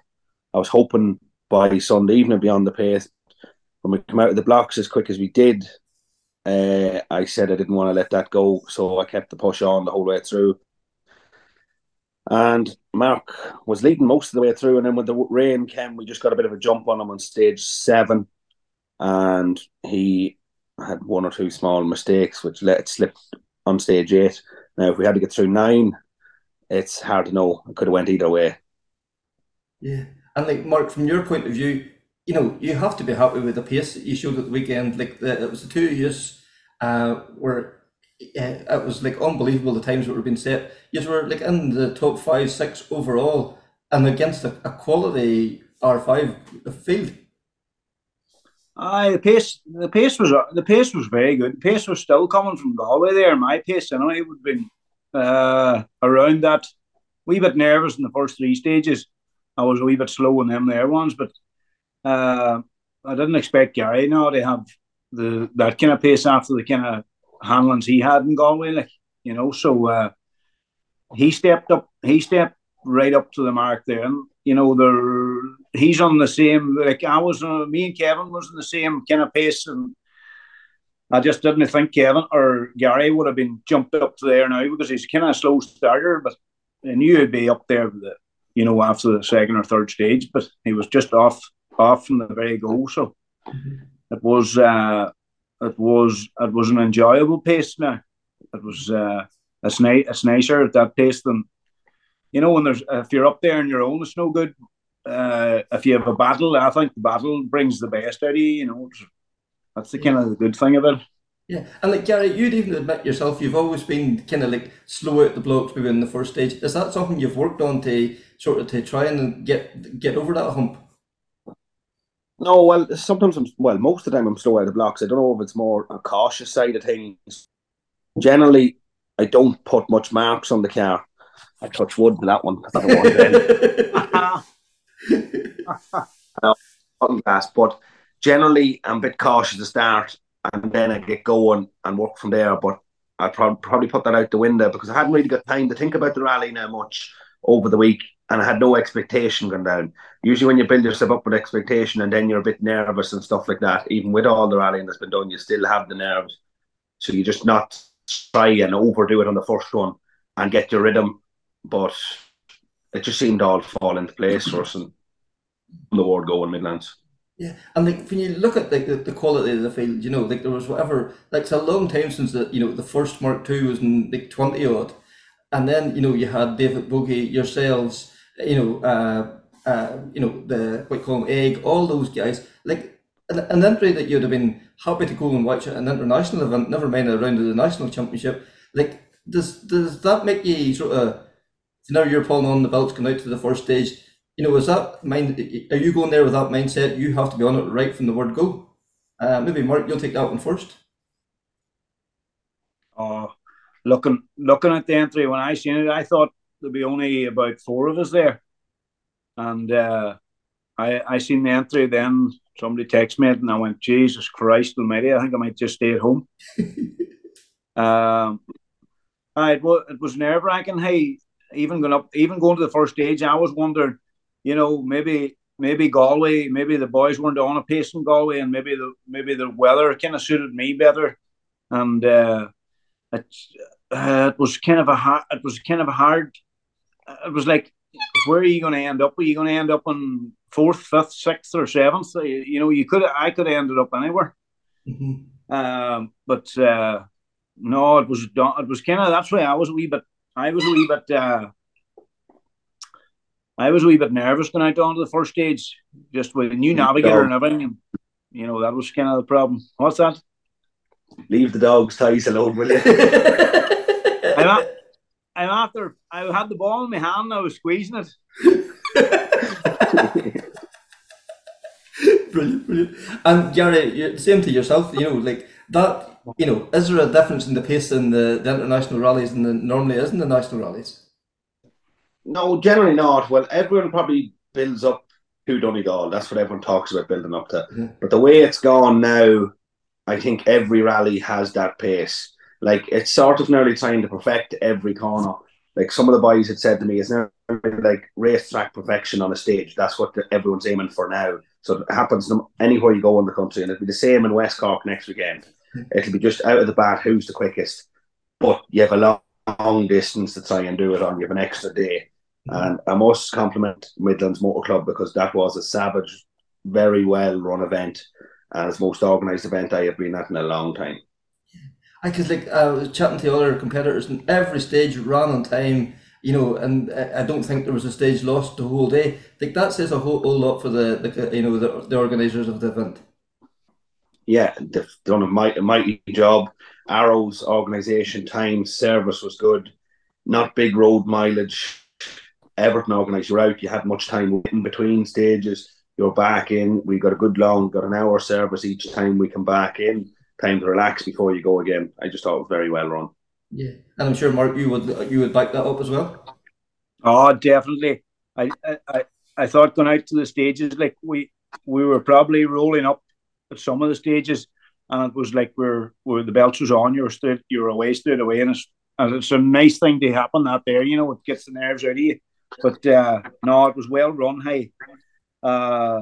I was hoping by Sunday evening to be on the pace. When we come out of the blocks as quick as we did, uh, I said I didn't want to let that go, so I kept the push on the whole way through. And Mark was leading most of the way through, and then when the rain came, we just got a bit of a jump on him on stage seven, and he had one or two small mistakes which let it slip on stage eight. Now, if we had to get through nine, it's hard to know. It could have went either way. Yeah, and like Mark, from your point of view, you know, you have to be happy with the pace that you showed at the weekend. Like the, it was the two years uh, where it was like unbelievable the times that were being set. You were like in the top five, six overall, and against a, a quality R five field. Aye, the pace, the pace was the pace was very good. The pace was still coming from Galway there. My pace, anyway, it would have been uh, around that. Wee bit nervous in the first three stages. I was a wee bit slow in them there ones, but uh, I didn't expect Gary now to have the that kind of pace after the kind of handlings he had in Galway, like you know. So uh, he stepped up. He stepped right up to the mark there, and you know, there he's on the same. Like I was, uh, me and Kevin was in the same kind of pace, and I just didn't think Kevin or Gary would have been jumped up to there now because he's kind of a slow starter, but I knew he'd be up there, the, you know, after the second or third stage. But he was just off off from the very go, so mm-hmm. it was uh, it was it was an enjoyable pace. Now it was uh, it's nice it's nicer at that pace than you know when there's if you're up there on your own, it's no good. Uh, if you have a battle, I think the battle brings the best out of you. You know, that's the kind of the good thing of it. Yeah, and like Gary, you'd even admit yourself you've always been kind of like slow out the blocks maybe in the first stage. Is that something you've worked on to sort of to try and get get over that hump? No, well, sometimes I'm well. Most of the time, I'm slow out the blocks. I don't know if it's more a cautious side of things. Generally, I don't put much marks on the car. I touch wood with that one. because I don't want gas, [laughs] but generally, I'm a bit cautious to start, and then I get going and work from there. But I probably put that out the window because I hadn't really got time to think about the rally now much over the week and I had no expectation going down. Usually, when you build yourself up with expectation and then you're a bit nervous and stuff like that, even with all the rallying that's been done, you still have the nerves. So you just not try and overdo it on the first one and get your rhythm. But it just seemed all fall into place for us and the world going Midlands. Yeah, and like when you look at like the, the quality of the field, you know, like there was whatever, like it's a long time since the you know the first Mark II was in like twenty odd, and then you know you had David Bogie, yourselves, you know, uh, uh, you know, the what you call them, egg, all those guys, like an, an entry that you'd have been happy to go and watch at an international event, never mind a round of the national championship. Like, does does that make you sort of now you're pulling on the belts going out to the first stage? You know, is that mind? Are you going there with that mindset? You have to be on it right from the word go. Uh, maybe Mark, you'll take that one first. Oh, looking looking at the entry when I seen it, I thought there'd be only about four of us there. And uh, I I seen the entry then somebody text me and I went, Jesus Christ almighty, I think I might just stay at home. [laughs] um I, it was, it was nerve wracking. Hey, even going up, even going to the first stage, I was wondering, you know, maybe maybe Galway, maybe the boys weren't on a pace in Galway, and maybe the maybe the weather kind of suited me better, and uh, it uh, it was kind of a hard, it was kind of a hard it was like, where are you going to end up? Are you going to end up in fourth, fifth, sixth, or seventh? You know, you could I could have ended up anywhere. Mm-hmm. Um, but uh, no, it was it was kind of that's why I was a wee bit. I was a wee bit. Uh, I was a wee bit nervous going out onto the first stage, just with a new navigator and everything. You know, that was kind of the problem. What's that? Leave the dogs' ties alone, will you? [laughs] I'm, not, I'm after I had the ball in my hand, And I was squeezing it. [laughs] brilliant, brilliant. And Gary, same to yourself, you know, like that, you know, is there a difference in the pace in the, the international rallies than there normally is in the national rallies? No, generally not. Well, everyone probably builds up to Donegal. That's what everyone talks about building up to. Mm-hmm. But the way it's gone now, I think every rally has that pace. Like it's sort of nearly trying to perfect every corner like some of the boys had said to me, it's now like racetrack perfection on a stage. That's what the, everyone's aiming for now. So it happens anywhere you go in the country, and it'll be the same in West Cork next weekend. It'll be just out of the bat who's the quickest, but you have a long, long distance to try and do it on. You have an extra day, mm. and I must compliment Midlands Motor Club because that was a savage, very well run event, and it's most organised event I have been at in a long time. I because like I was chatting to other competitors, and every stage ran on time. You know, and I don't think there was a stage lost the whole day. Like that says a whole, whole lot for the, the you know the, the organisers of the event. Yeah, they've done a mighty, mighty job. Arrow's organisation, time, service was good. Not big road mileage. Everything organised. You're out. You had much time in between stages. You're back in. We got a good long, got an hour service each time we come back in time to relax before you go again. I just thought it was very well run. Yeah, and I'm sure Mark, you would you would back that up as well. Oh, definitely. I I I thought going out to the stages like we we were probably rolling up at some of the stages, and it was like we're where the belts was on, you were straight, you were away straight away, and it's and it's a nice thing to happen that there. You know, it gets the nerves out of you. But uh, no, it was well run. Hey, uh,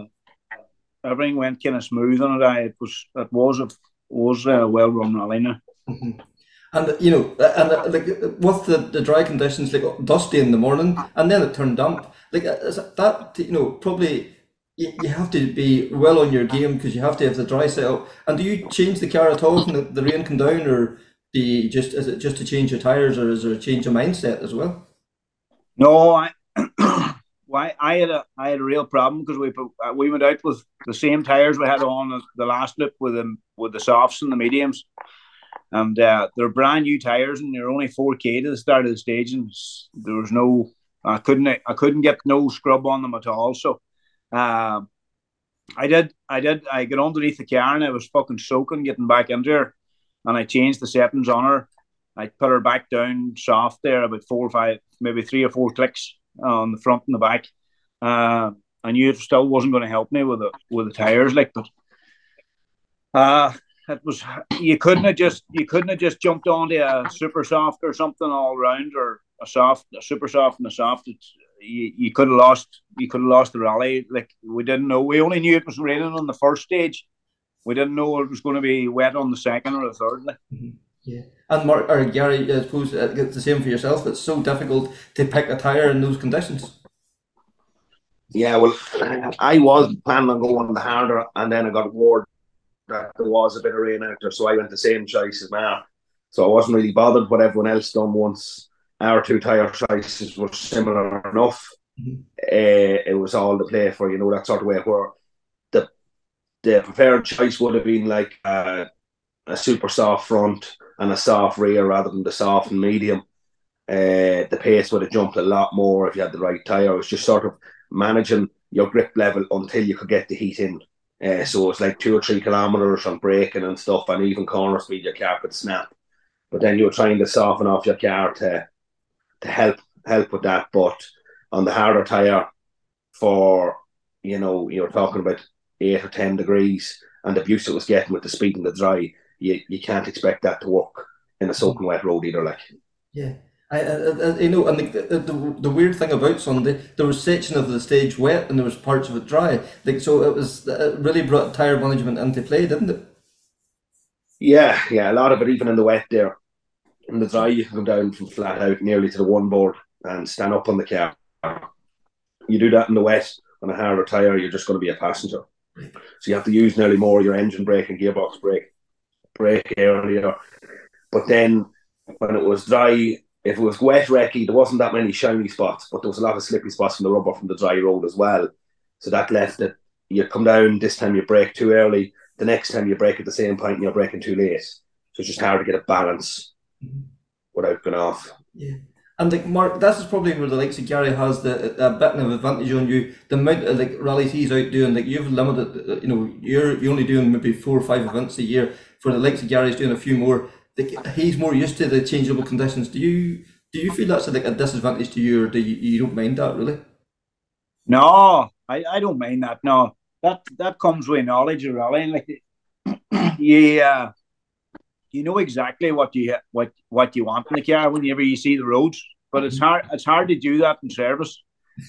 everything went kind of smooth on it. I, it was it was a was a well run rally now. Mm-hmm. And you know, and uh, like with the, the dry conditions, like dusty in the morning, and then it turned damp. Like uh, that, you know, probably you, have to be well on your game because you have to have the dry setup. And do you change the car at all when the, the rain come down, or you just is it just to change your tires, or is there a change of mindset as well? No, I. [coughs] why I had a I had a real problem because we uh, we went out with the same tires we had on the last loop with them with the softs and the mediums, and uh, they're brand new tires and they're only four k to the start of the stage and there was no I couldn't I couldn't get no scrub on them at all. So, uh, I did I did I got underneath the car and I was fucking soaking getting back into her, and I changed the settings on her. I put her back down soft there about four or five maybe three or four clicks on the front and the back. Uh, I knew it still wasn't going to help me with the with the tires, like, but uh, it was you couldn't have just you couldn't have just jumped onto a super soft or something all round or a soft, a super soft and a soft. It's, you, you could have lost you could have lost the rally. Like we didn't know. We only knew it was raining on the first stage. We didn't know it was going to be wet on the second or the third. Like. Mm-hmm. Yeah, and Mark or Gary, I suppose uh, it's the same for yourself. It's so difficult to pick a tire in those conditions. Yeah, well, I was planning on going the harder, and then I got word that there was a bit of rain out there, so I went the same choice as Mark. So I wasn't really bothered what everyone else done once our two tire sizes were similar enough. Mm-hmm. Uh, it was all to play for, you know, that sort of way where the the preferred choice would have been like uh, a super soft front and a soft rear rather than the soft and medium. Uh, the pace would have jumped a lot more if you had the right tyre. It was just sort of managing your grip level until you could get the heat in. Uh, so it's like two or three kilometers on braking and stuff, and even corner speed, your car could snap. But then you're trying to soften off your car to to help help with that. But on the harder tire, for you know, you're talking about eight or ten degrees, and the abuse it was getting with the speed and the dry, you, you can't expect that to work in a soaking wet road either. Like, yeah. I, I, I, you know, and the, the, the weird thing about Sunday, there was section of the stage wet and there was parts of it dry. Like so, it was it really brought tire management into play, didn't it? Yeah, yeah, a lot of it even in the wet there. In the dry, you can come down from flat out nearly to the one board and stand up on the car. You do that in the wet on a harder tire, you're just going to be a passenger. So you have to use nearly more your engine brake and gearbox brake brake earlier. But then when it was dry, if it was wet wrecky, there wasn't that many shiny spots, but there was a lot of slippy spots from the rubber from the dry road as well. So that left it. You come down this time, you brake too early. The next time you brake at the same point, you're braking too late. So it's just hard to get a balance without going off. Yeah. And like Mark, this is probably where the likes of Gary has the a bit of advantage on you. The amount of like rallies he's out doing, like you've limited, you know, you're you're only doing maybe four or five events a year. For the likes of Gary's doing a few more, like he's more used to the changeable conditions. Do you do you feel that's like a disadvantage to you, or do you, you don't mind that really? No, I, I don't mind that. No, that that comes with knowledge of rallying. Like, [clears throat] yeah, you know exactly what you what what you want in the car whenever you see the roads. But it's hard it's hard to do that in service.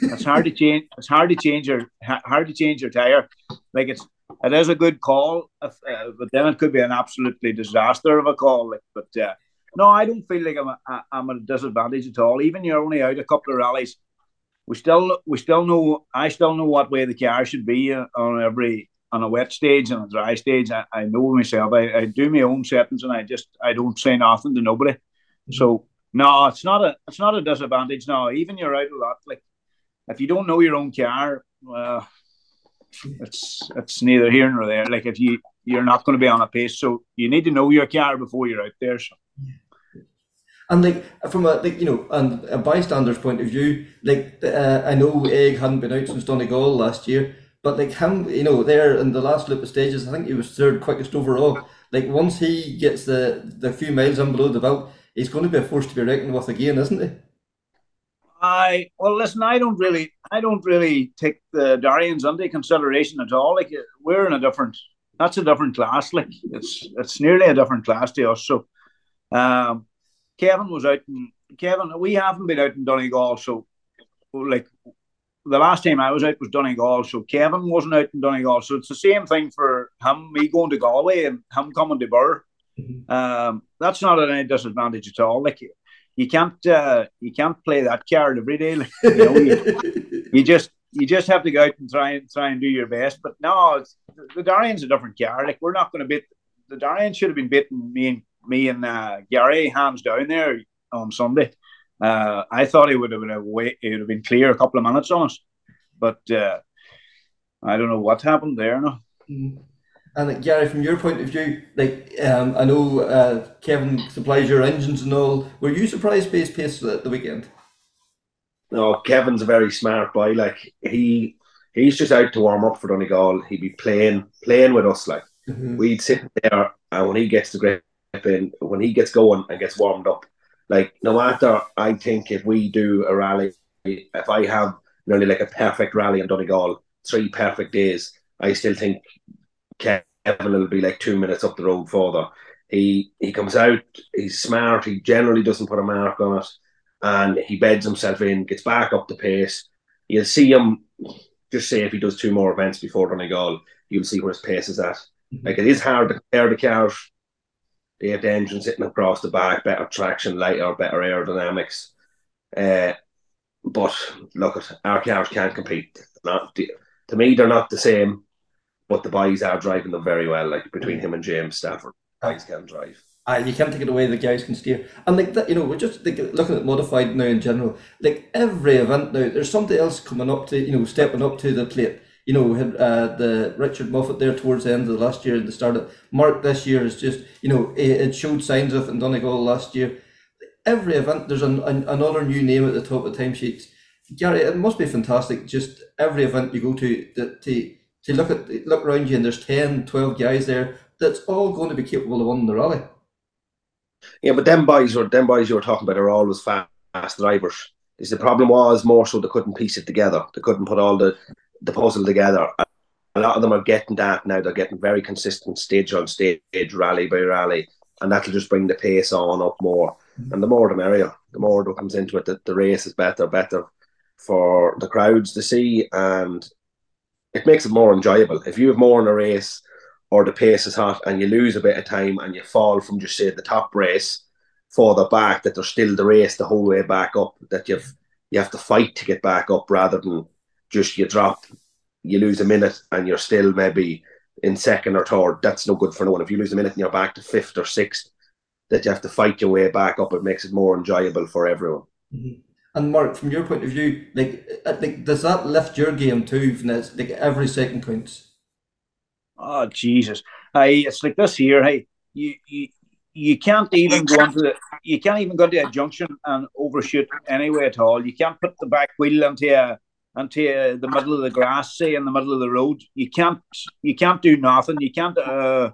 It's hard to change. It's hard to change your hard to change your tire. Like it's it is a good call, if, uh, but then it could be an absolutely disaster of a call. Like, but uh, no, I don't feel like I'm a, I'm at a disadvantage at all. Even you're only out a couple of rallies, we still we still know I still know what way the car should be uh, on every on a wet stage and a dry stage, I, I know myself. I, I do my own settings and I just I don't say nothing to nobody. Mm-hmm. So no, it's not a it's not a disadvantage. No, even you're out a lot. Like if you don't know your own car, well, it's it's neither here nor there. Like if you you're not going to be on a pace, so you need to know your car before you're out there. So. And like from a like you know, and a bystander's point of view, like uh, I know Egg hadn't been out since Donegal last year, but like him, you know, there in the last loop of stages, I think he was third quickest overall. Like once he gets the the few miles in below the belt, he's going to be a force to be reckoned with again, isn't he? I well, listen. I don't really, I don't really take the Darrians under consideration at all. Like we're in a different, that's a different class. Like it's it's nearly a different class to us. So, um, Kevin was out in Kevin. We haven't been out in Donegal, so like the last time I was out was Donegal, so Kevin wasn't out in Donegal. So it's the same thing for him, me going to Galway and him coming to Birr. Mm-hmm. Um, that's not at any disadvantage at all. Like you can't uh, you can't play that card every day. Like, you, know, you, [laughs] you, just you just have to go out and try and try and do your best. But no, the Darrian's a different card. Like we're not going to beat the Darrian should have been beating me and me and uh, Gary hands down there on Sunday. Uh, I thought he would have been a way, it would have been clear a couple of minutes on us, but uh, I don't know what happened there. No. Mm-hmm. And Gary, from your point of view, like um, I know uh, Kevin supplies your engines and all. Were you surprised by his pace at the weekend? No, Kevin's a very smart boy. Like he he's just out to warm up for Donegal. He'd be playing playing with us. Like mm-hmm. we'd sit there, and when he gets the grip in, when he gets going and gets warmed up, like no matter, I think if we do a rally, if I have nearly like a perfect rally in Donegal, three perfect days, I still think Kevin will be like two minutes up the road further. He he comes out, he's smart, he generally doesn't put a mark on it, and he beds himself in, gets back up the pace. You'll see him just say if he does two more events before Donegal, you'll see where his pace is at. Mm-hmm. Like it is hard to compare the cars. They have the engine sitting across the back, better traction, lighter, better aerodynamics. Uh, but look, at our cars can't compete. Not to me, they're not the same but the boys are driving them very well. Like between him and James Stafford, guys can drive. Uh, you can't take it away. The guys can steer, and like that, you know, we're just like, looking at modified now in general. Like every event now, there's somebody else coming up to, you know, stepping up to the plate. You know, uh, the Richard Moffett there towards the end of the last year, and the start of Mark this year is just, you know, it, it showed signs of in Donegal last year. Every event, there's an, an, another new name at the top of the timesheets. Gary, it must be fantastic. Just every event you go to, to, to to look at look around you and there's 10, 12 guys there that's all going to be capable of winning the rally. Yeah, but them boys were them boys you were talking about are always fast, fast drivers. Is the problem was more so they couldn't piece it together. They couldn't put all the the puzzle together. A lot of them are getting that now. They're getting very consistent stage on stage, rally by rally, and that'll just bring the pace on up more. Mm-hmm. And the more the merrier. The more that comes into it, that the race is better, better for the crowds to see, and it makes it more enjoyable. If you have more in a race or the pace is hot and you lose a bit of time and you fall from just say the top race further back, that there's still the race the whole way back up, that you've you have to fight to get back up rather than just you drop, you lose a minute and you're still maybe in second or third. That's no good for no one. If you lose a minute and you're back to fifth or sixth, that you have to fight your way back up, it makes it more enjoyable for everyone. Mm-hmm. And Mark, from your point of view, like, uh, like does that lift your game too? Like every second counts. Oh Jesus! Hey, it's like this here. Hey, you you you can't even go into the you can't even go to a junction and overshoot anyway at all. You can't put the back wheel into a into a, the middle of the grass, say in the middle of the road. You can't you can't do nothing. You can't uh,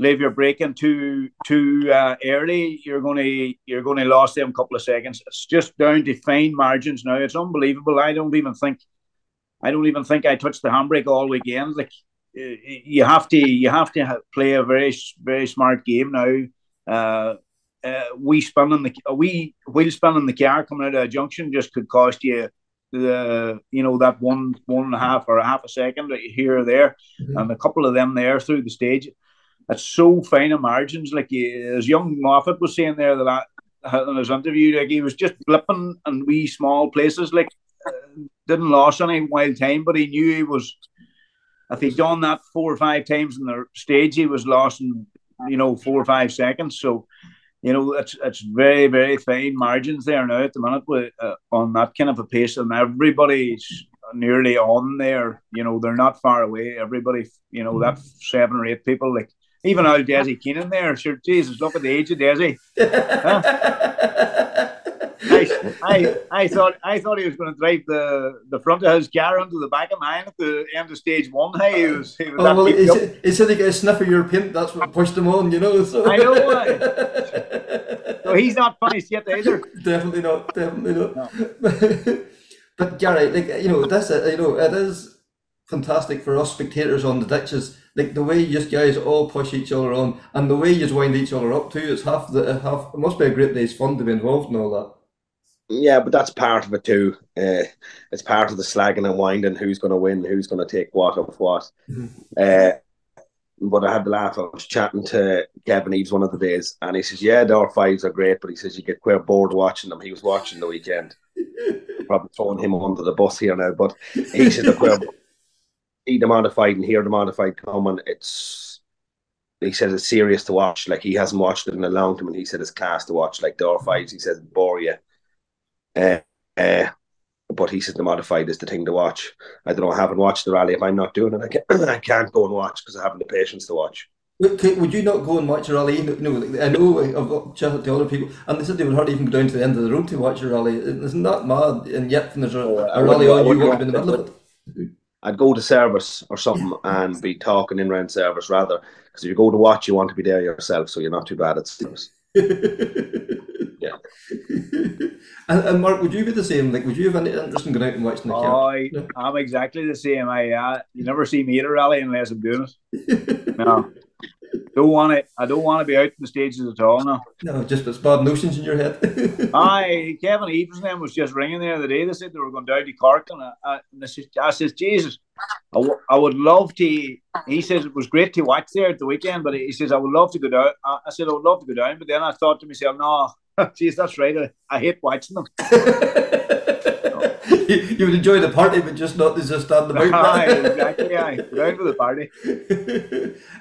leave your braking too too uh, early, you're to you're to lose them a couple of seconds. It's just down to fine margins now. It's unbelievable. I don't even think I don't even think I touched the handbrake all weekend. Like you have to you have to play a very very smart game now. Uh, uh, we spinning the we wheel spinning the car coming out of a junction just could cost you the you know that one one and a half or a half a second here or there, mm-hmm. and a couple of them there through the stage it's so fine of margins. Like as young Moffett was saying there that in his interview, like he was just blipping in wee small places, like uh, didn't lose any wild time, but he knew he was if he'd done that four or five times in the stage, he was lost in you know four or five seconds. So you know it's it's very very fine margins there now at the minute with uh, on that kind of a pace, and everybody's nearly on there. You know they're not far away. Everybody, you know that seven or eight people like. Even old Desi Keenan there, sure, Jesus, look at the age of Desi. Huh? [laughs] I, I, thought I thought he was going to drive the, the front of his car onto the back of mine at the end of stage one. Hey, [laughs] he was, he was oh, well, he, said, he said he got a sniff of your paint. That's what pushed him on, you know. So. I know. Uh, [laughs] so he's not finished yet either. Definitely not. Definitely not. No. [laughs] but Gary, like you know, that's it. you know, it is fantastic for us spectators on the ditches. Like the way you guys all push each other on, and the way you wind each other up too. It's half the half. It must be a great day's fun to be involved in all that. Yeah, but that's part of it too. Uh, it's part of the slagging and winding. Who's going to win? Who's going to take what of what? Mm-hmm. Uh, but I had the laugh. I was chatting to Kevin Eves one of the days, and he says, "Yeah, the R fives are great, but he says you get quite bored watching them." He was watching the weekend. [laughs] Probably throwing him under the bus here now, but he said, "The see the modified and hear the modified coming. It's he said it's serious to watch. Like he hasn't watched it in a long time, and he said it's class to watch. Like the R fives, he says bore you." Uh, uh, but he says the modified is the thing to watch. I don't know. I haven't watched the rally. If I'm not doing it, I can't, [coughs] I can't go and watch because I haven't the patience to watch. Would you not go and watch a rally? Know, I know of chatted to other people, and they said they would hardly even go down to the end of the road to watch a rally. Isn't that mad? And yet, when there's a, oh, a rally on, you want to be in the middle of it. I'd go to service or something and be talking in round service rather. Because if you go to watch, you want to be there yourself, so you're not too bad at service. Yeah. [laughs] And, and, Mark, would you be the same? Like, would you have any interest in going out and watching the oh, I, no? I'm exactly the same. I uh, you never see me at a rally unless I'm doing it. no, don't want it. I don't want to be out in the stages at all. No, no, just it's bad notions in your head. [laughs] Aye, Kevin Eves name was just ringing the other day. They said they were going down to Cork, and I, I, and I, said, I says, Jesus, I, w- I would love to. He says it was great to watch there at the weekend, but he says I would love to go down. I, I said I would love to go down, but then I thought to myself, no, [laughs] Jeez, that's right. I, I hate watching them. [laughs] you, you, would enjoy the party, but just not just on the mountain. [laughs] Aye, exactly. Aye, down for the party.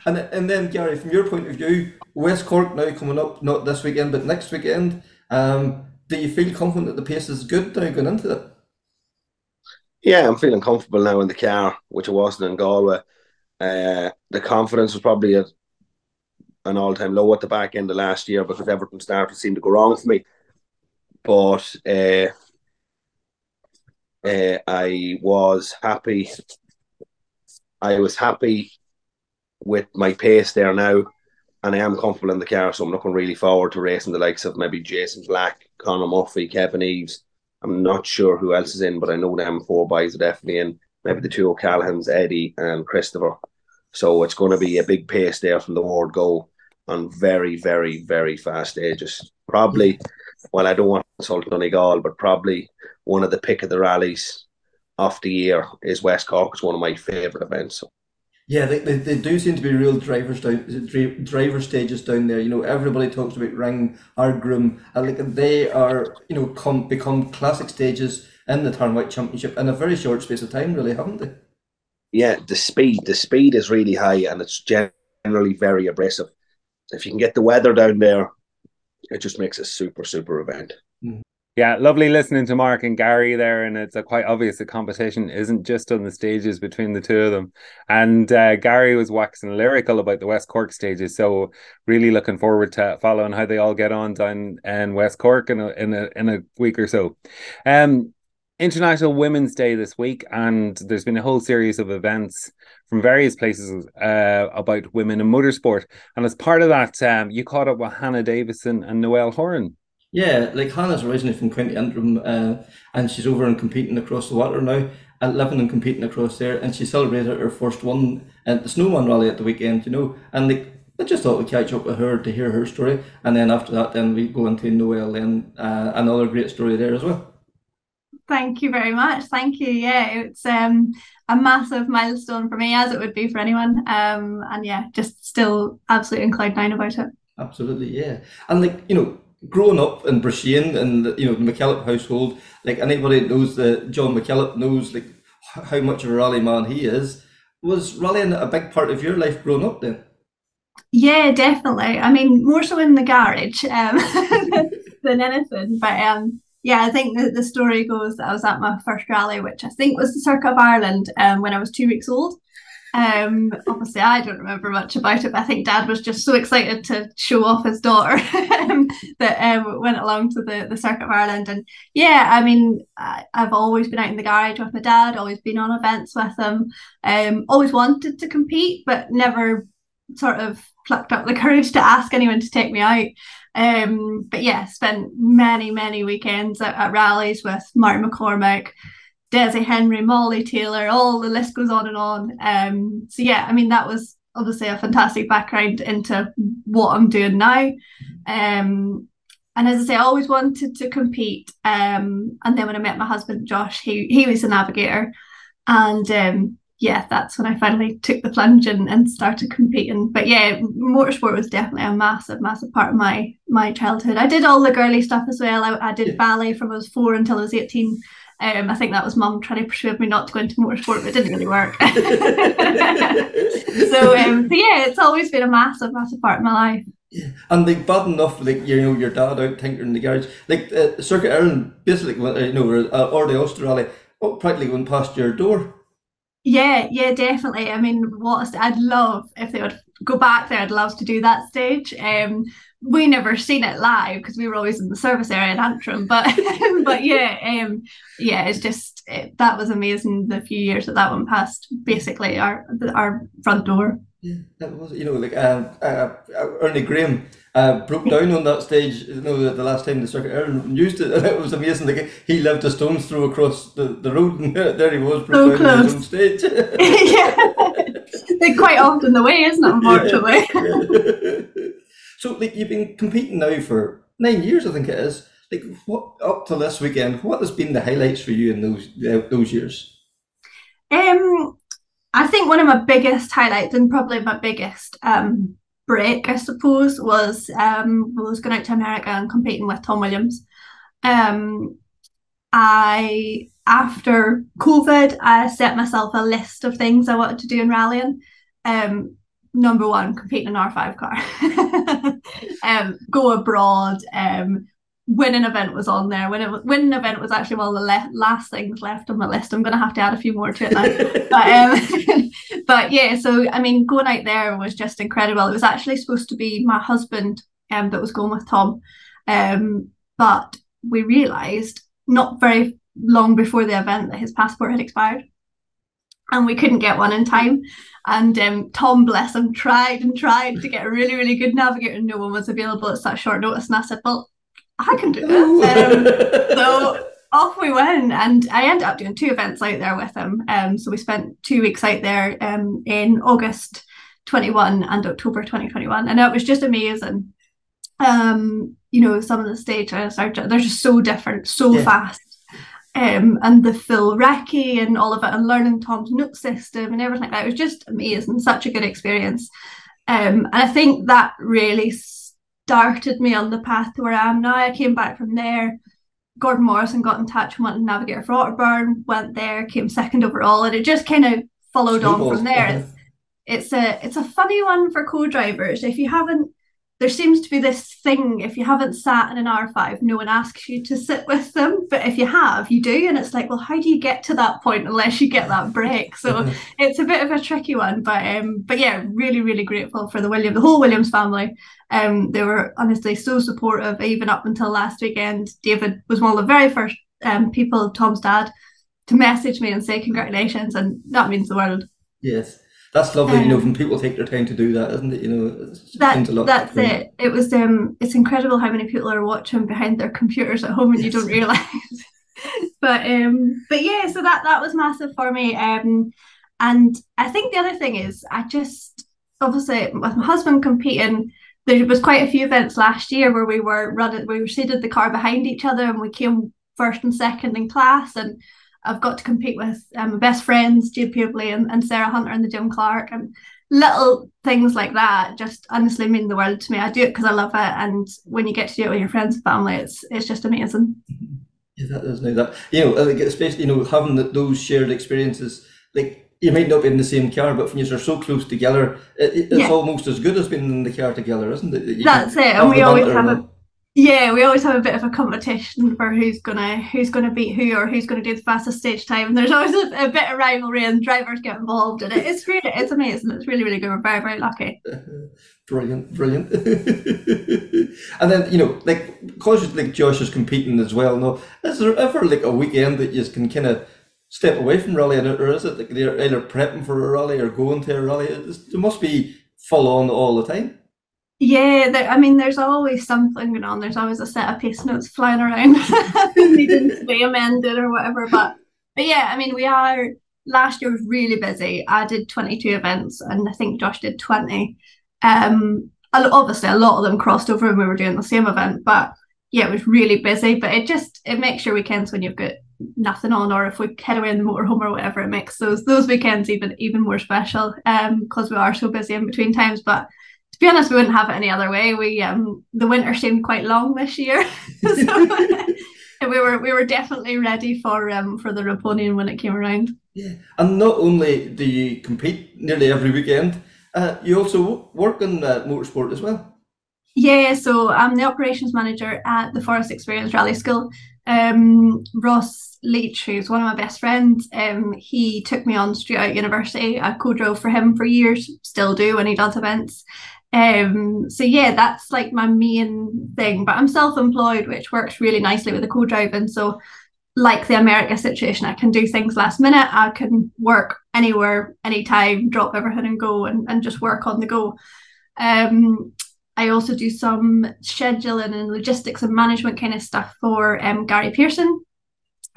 and and then Gary, from your point of view, West Cork now coming up, not this weekend, but next weekend. Um, do you feel confident that the pace is good now going into it? Yeah, I'm feeling comfortable now in the car, which I wasn't in Galway. Uh, the confidence was probably at an all time low at the back end of last year because everything started to seem to go wrong for me. But uh, uh, I was happy. I was happy with my pace there now, and I am comfortable in the car. So I'm looking really forward to racing the likes of maybe Jason Black, Conor Murphy, Kevin Eves. I'm not sure who else is in, but I know them four boys are definitely in. Maybe the two O'Callaghan's, Eddie and Christopher. So it's going to be a big pace there from the word go on very, very, very fast stages. Probably, well, I don't want to insult Donegal, but probably one of the pick of the rallies of the year is West Cork. It's one of my favourite events. Yeah, they, they, they, do seem to be real drivers down driver stages down there. You know, everybody talks about Ring, Ardgroom, and like they are, you know, come become classic stages in the Tarmac Championship in a very short space of time, really, haven't they? Yeah, the speed, the speed is really high, and it's generally very abrasive if you can get the weather down there, it just makes a super, super event. Mm. Yeah, lovely listening to Mark and Gary there, and it's quite obvious the competition isn't just on the stages between the two of them. And uh, Gary was waxing lyrical about the West Cork stages, so really looking forward to following how they all get on down in West Cork in a in a in a week or so. Um, International Women's Day this week, and there's been a whole series of events from various places uh, about women in motorsport. And as part of that, um, you caught up with Hannah Davison and Noel Horan. Yeah, like Hannah's originally from County Antrim, uh, and she's over and competing across the water now, and living and competing across there. And she celebrated her first one at the Snowman Rally at the weekend, you know. And like, I just thought we'd catch up with her to hear her story, and then after that, then we go into Noel and uh, another great story there as well. Thank you very much. Thank you. Yeah, it's um, a massive milestone for me, as it would be for anyone. Um, and yeah, just still absolutely in cloud nine about it. Absolutely, yeah. And like you know, growing up in Brisbane and you know the McKillop household, like anybody knows that John McKillop knows like how much of a rally man he is. was rallying a big part of your life growing up then? Yeah, definitely. I mean, more so in the garage um, [laughs] than anything. But um, yeah, I think the, the story goes that I was at my first rally, which I think was the Circuit of Ireland um, when I was two weeks old. Um, obviously, I don't remember much about it, but I think Dad was just so excited to show off his daughter [laughs] um, that um, went along to the, the Circuit of Ireland. And yeah, I mean, I, have always been out in the garage with my dad, always been on events with him, um, always wanted to compete, but never sort of plucked up the [laughs] courage to ask anyone to take me out. Um, but yeah, spent many, many weekends at, at rallies with Martin McCormick. Desi Henry, Molly Taylor, all the list goes on and on. Um, so yeah, I mean that was obviously a fantastic background into what I'm doing now. Um, and as I say, I always wanted to compete. Um, and then when I met my husband Josh, he he was a navigator, and um, yeah, that's when I finally took the plunge and, and started competing. But yeah, motorsport was definitely a massive, massive part of my my childhood. I did all the girly stuff as well. I, I did ballet from I was four until I was eighteen. Um, I think that was mum trying to persuade me not to go into motorsport, but it didn't really work. [laughs] so, um, so yeah, it's always been a massive, massive part of my life. Yeah. And like bad enough, like you know, your dad out tinkering in the garage, like uh, Circuit Ireland, basically, you know, or, or the Ulster Rally, oh, practically went past your door. Yeah, yeah, definitely. I mean, what I'd love if they would go back there. I'd love to do that stage. Um, we never seen it live because we were always in the service area in Antrim. But [laughs] but yeah, um, yeah, it's just it, that was amazing. The few years that that one passed, basically our our front door. Yeah, that was you know like uh, uh, Ernie Graham uh, broke down on that stage. You know the, last time the circuit Ireland used it, [laughs] and it was amazing. Like he lived a stone's throw across the, the road, and [laughs] there he was broke so down on his own stage. yeah, quite often the way, isn't it? Unfortunately. Yeah. So like you've been competing now for nine years, I think it is. Like what up to this weekend? What has been the highlights for you in those uh, those years? Um, I think one of my biggest highlights and probably my biggest um, break, I suppose, was um, was going out to America and competing with Tom Williams. Um, I after COVID, I set myself a list of things I wanted to do in rallying. Um, number one, compete in an R5 car, [laughs] um, go abroad, um, win an event was on there. When it win an event was actually one of the le- last things left on my list. I'm going to have to add a few more to it now. [laughs] but, um, [laughs] but yeah, so I mean, going out there was just incredible. It was actually supposed to be my husband um, that was going with Tom, um, but we realised not very long before the event that his passport had expired. And we couldn't get one in time. And um, Tom, bless him, tried and tried to get a really, really good navigator, and no one was available at such short notice. And I said, Well, I can do this. Um, [laughs] so off we went, and I ended up doing two events out there with him. Um, so we spent two weeks out there um, in August 21 and October 2021, and it was just amazing. Um, you know, some of the stages are just, they're just so different, so yeah. fast. Um, and the full recce and all of it, and learning Tom's note system and everything like that. It was just amazing, such a good experience. Um, and I think that really started me on the path to where I am now. I came back from there. Gordon Morrison got in touch and wanted to navigate for Otterburn, went there, came second overall, and it just kind of followed on from there. It's, it's a it's a funny one for co-drivers. If you haven't there seems to be this thing if you haven't sat in an R5, no one asks you to sit with them. But if you have, you do. And it's like, well, how do you get to that point unless you get that break? So it's a bit of a tricky one. But um, but yeah, really, really grateful for the William, the whole Williams family. Um, they were honestly so supportive, even up until last weekend. David was one of the very first um people, Tom's dad, to message me and say congratulations, and that means the world. Yes that's lovely, um, you know, when people take their time to do that, isn't it? You know, that, that's it. It was um, it's incredible how many people are watching behind their computers at home and yes. you don't realize. [laughs] but um, but yeah, so that that was massive for me. Um, and I think the other thing is, I just obviously with my husband competing. There was quite a few events last year where we were running, we were seated the car behind each other, and we came first and second in class, and I've got to compete with um, my best friends, Jade Publey and, and Sarah Hunter and the Jim Clark and little things like that just honestly mean the world to me. I do it because I love it, and when you get to do it with your friends and family, it's it's just amazing. Yeah, that is no that you know, like especially you know having the, those shared experiences. Like you might not be in the same car, but when you're so close together, it, it's Yeah. almost as good as being in the car together, isn't it? You That's it, and we always have a yeah, we always have a bit of a competition for who's gonna who's gonna beat who or who's gonna do the fastest stage time. And there's always a, a bit of rivalry, and drivers get involved in it. It's really it's amazing. It's really really good. We're very very lucky. [laughs] Brilliant, brilliant. [laughs] and then you know, like because like Josh is competing as well. No, is there ever like a weekend that you can kind of step away from rallying, or is it like they're either prepping for a rally or going to a rally? It must be full on all the time. Yeah, there, I mean, there's always something going on. There's always a set of pace notes flying around needing to be amended or whatever. But but yeah, I mean, we are. Last year was really busy. I did 22 events, and I think Josh did 20. Um, obviously a lot of them crossed over, and we were doing the same event. But yeah, it was really busy. But it just it makes your weekends when you've got nothing on, or if we head away in the motorhome or whatever, it makes those those weekends even even more special. Um, because we are so busy in between times, but to be honest, we wouldn't have it any other way. We um the winter seemed quite long this year, [laughs] so [laughs] we were we were definitely ready for um for the Raponian when it came around. Yeah, and not only do you compete nearly every weekend, uh, you also work in uh, motorsport as well. Yeah, so I'm the operations manager at the Forest Experience Rally School. Um, Ross Leach, who's one of my best friends, um, he took me on straight out university. I co-drove for him for years, still do when he does events. Um, so yeah, that's like my main thing. But I'm self-employed, which works really nicely with the co-driving. So like the America situation, I can do things last minute. I can work anywhere, anytime, drop everything and go and, and just work on the go. Um, I also do some scheduling and logistics and management kind of stuff for um, Gary Pearson.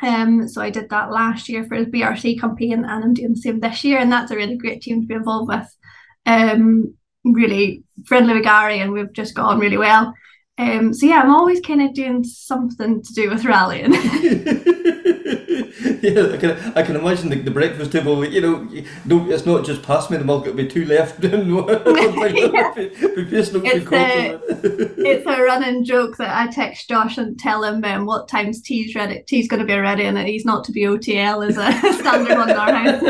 Um, so I did that last year for his BRC campaign, and I'm doing the same this year, and that's a really great team to be involved with. Um, really friendly with Gary, and we've just got on really well. Um, so yeah, I'm always kind of doing something to do with rallying. [laughs] [laughs] yeah, I can, I can imagine the, the breakfast table. You know, you don't, it's not just pass me the milk; it'll be two left. [laughs] and one thing Yeah. be, be facing up It's, to uh, it's a running joke that I text Josh and tell him um, what times tea's ready. Tea's going to be ready, and that he's not to be OTL is a standard one in our house.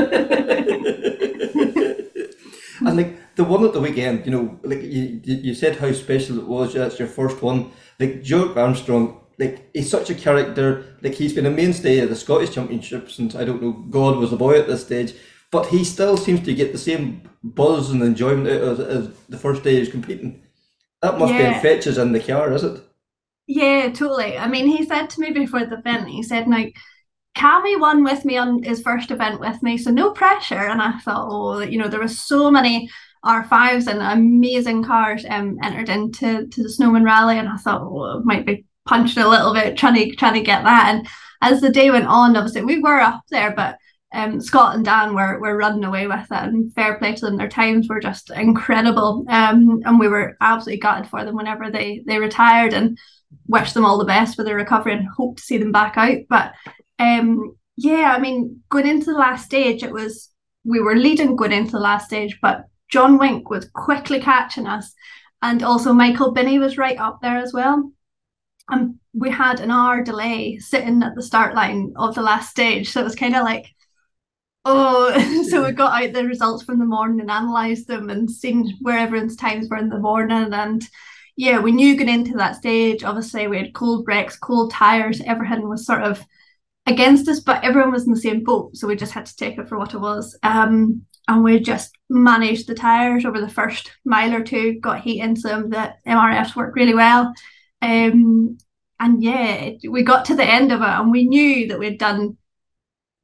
and like the one at the weekend, you know, like you, you said how special it was. That's your first one. Like Jock Armstrong, like he's such a character. Like he's been a mainstay of the Scottish Championship since I don't know God was a boy at this stage. But he still seems to get the same buzz and enjoyment out as, as the first day he's competing. That must be Yeah. infectious in the car, is it? Yeah, totally. I mean, he said to me before the event, he said, like, Cammy won with me on his first event with me, so no pressure. And I thought, oh, you know, there were so many R5s and amazing cars um entered into to the Snowman Rally, and I thought, oh, it might be punching a little bit trying to trying to get that. And as the day went on, obviously we were up there, but um Scott and Dan were were running away with it, and fair play to them. Their times were just incredible, um, and we were absolutely gutted for them whenever they they retired, and wish them all the best for their recovery and hope to see them back out. But um, yeah, I mean, going into the last stage, it was we were leading going into the last stage, but John Wink was quickly catching us, and also Michael Binnie was right up there as well. And we had an hour delay sitting at the start line of the last stage, so it was kind of like. Oh, [laughs] so we got out the results from the morning and analysed them and seen where everyone's times were in the morning and yeah, we knew going into that stage, obviously we had cold brakes, cold tires, everything was sort of against us, but everyone was in the same boat. So we just had to take it for what it was. Um, and we just managed the tires over the first mile or two, got heat into them, the MRFs worked really well. Um, and yeah, we got to the end of it and we knew that we'd done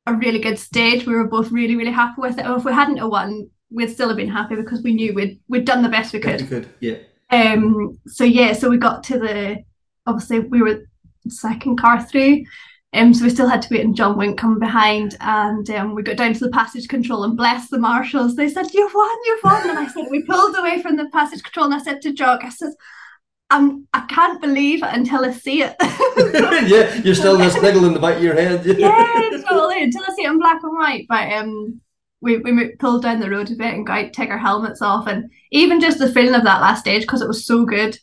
a really good stage. We were both really, really happy with it. And if we hadn't won, we'd still have been happy because we knew we'd we'd done the best we could. You could, yeah. Um, so yeah, so we got to the obviously we were second car through. Um, so we still had to wait and John Wink come behind and um, we got down to the passage control and bless the marshals. They said, You've won, you've won. And I said, We pulled away from the passage control and I said to Jock, I said, I'm, I can't believe it until I see it. [laughs] yeah, you're still this niggle in the back of your head. [laughs] yeah, totally. Until I see it in black and white. But um, we we pulled down the road a bit and got take our helmets off, and even just the feeling of that last stage because it was so good.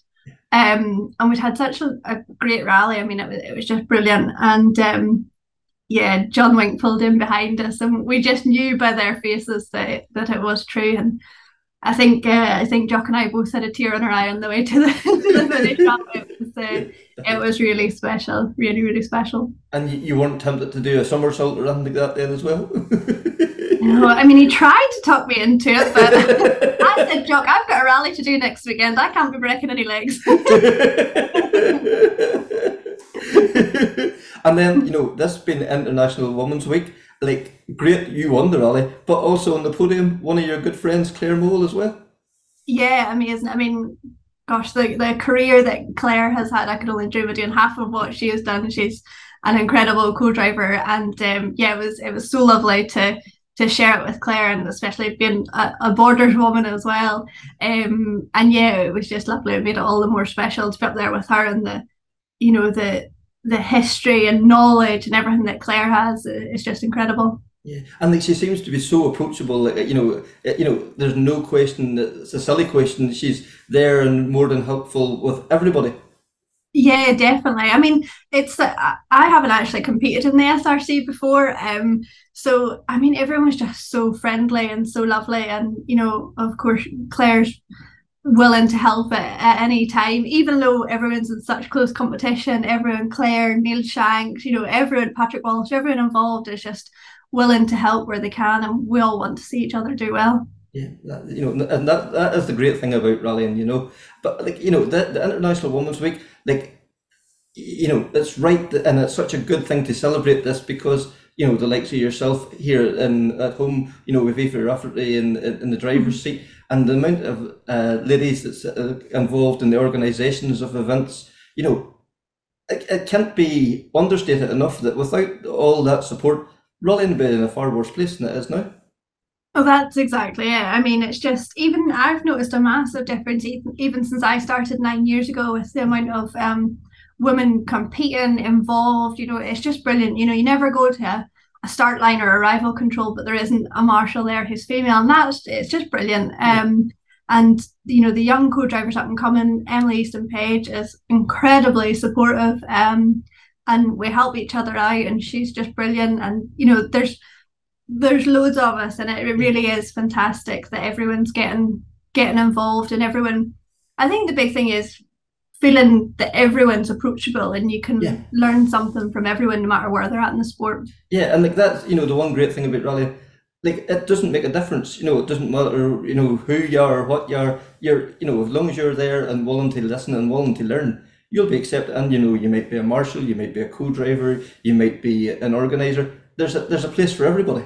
Um, and we'd had such a, a great rally. I mean, it was it was just brilliant. And um, yeah, John Wink pulled in behind us, and we just knew by their faces that that it was true. And I think uh, I think Jock and I both had a tear in our eye on the way to the, [laughs] to the finish. it was uh, [laughs] it was really special, really really special. And you weren't tempted to do a somersault or anything like that then as well. [laughs] no, I mean he tried to talk me into it, but I said, Jock, I've got a rally to do next weekend. I can't be breaking any legs. [laughs] and then you know this being International Women's Week, like great you won the rally, but also on the podium, one of your good friends, Claire Mole, as well. Yeah, amazing. I mean, gosh, the the career that Claire has had, I could only dream of doing half of what she has done. She's an incredible co-driver, and um, yeah, it was it was so lovely to to share it with Claire, and especially being a, a borders woman as well. Um, and yeah, it was just lovely. It made it all the more special to be up there with her and the, you know, the the history and knowledge and everything that Claire has is just incredible. Yeah, and like she seems to be so approachable. Like, you know, eh, you know, there's no question that it's a silly question. She's there and more than helpful with everybody. Yeah, definitely. I mean, it's uh, I haven't actually competed in the SRC before, um. So I mean, everyone was just so friendly and so lovely, and you know, of course, Claire's willing to help at, at any time, even though everyone's in such close competition. Everyone, Claire, Neil Shanks, you know, everyone, Patrick Walsh, everyone involved is just willing to help where they can, and we all want to see each other do well. Yeah, that, you know, and that that is the great thing about rallying, you know. But like you know, the, the International Women's Week, like you know, it's right, and it's such a good thing to celebrate this because you know the likes of yourself here in at home, you know, with Aoife Rafferty in, in, in the driver's mm-hmm. seat and the amount of uh, ladies that's uh, involved in the organisations of events, you know, it, it can't be understated enough that without all that support, Raleigh would be in a far worse place than it is now. Oh, that's exactly it. I mean, it's just even I've noticed a massive difference even, even since I started nine years ago with the amount of um, women competing, involved. You know, it's just brilliant. You know, you never go to a a start line or arrival control, but there isn't a marshal there who's female, and that's it's just brilliant. Um, and you know the young co-drivers up and coming, Emily Easton Page is incredibly supportive, um, and we help each other out, and she's just brilliant. And you know there's there's loads of us, and it really is fantastic that everyone's getting getting involved, and everyone. I think the big thing is feeling that everyone's approachable and you can yeah. learn something from everyone no matter where they're at in the sport. Yeah, and like that's you know the one great thing about rally, like it doesn't make a difference. You know, it doesn't matter you know who you are, what you are. You're you know as long as you're there and willing to listen and willing to learn, you'll be accepted. And you know you might be a marshal, you might be a co-driver, you might be an organizer. There's a there's a place for everybody.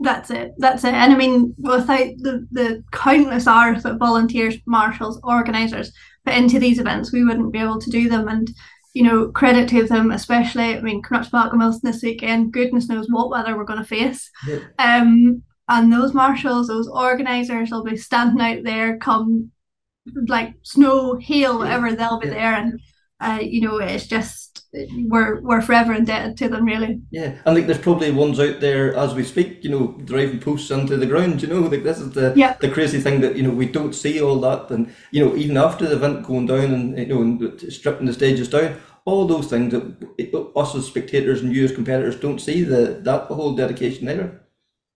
That's it. That's it. And I mean, without the, the countless hours that volunteers, marshals, organisers put into these events, we wouldn't be able to do them. And you know, credit to them, especially. I mean, Canucks Park and Wilson this weekend. Goodness knows what weather we're going to face. Yeah. Um, and those marshals, those organisers, will be standing out there come like snow, hail, whatever. They'll be yeah. there, and uh, you know, it's just we're we're forever indebted to them, really. Yeah, and like there's probably ones out there as we speak, you know, driving posts into the ground. You know, like this is the yeah. the crazy thing that you know we don't see all that, and you know, even after the event going down and you know and stripping the stages down, all those things that us as spectators and you as competitors don't see the that whole dedication either.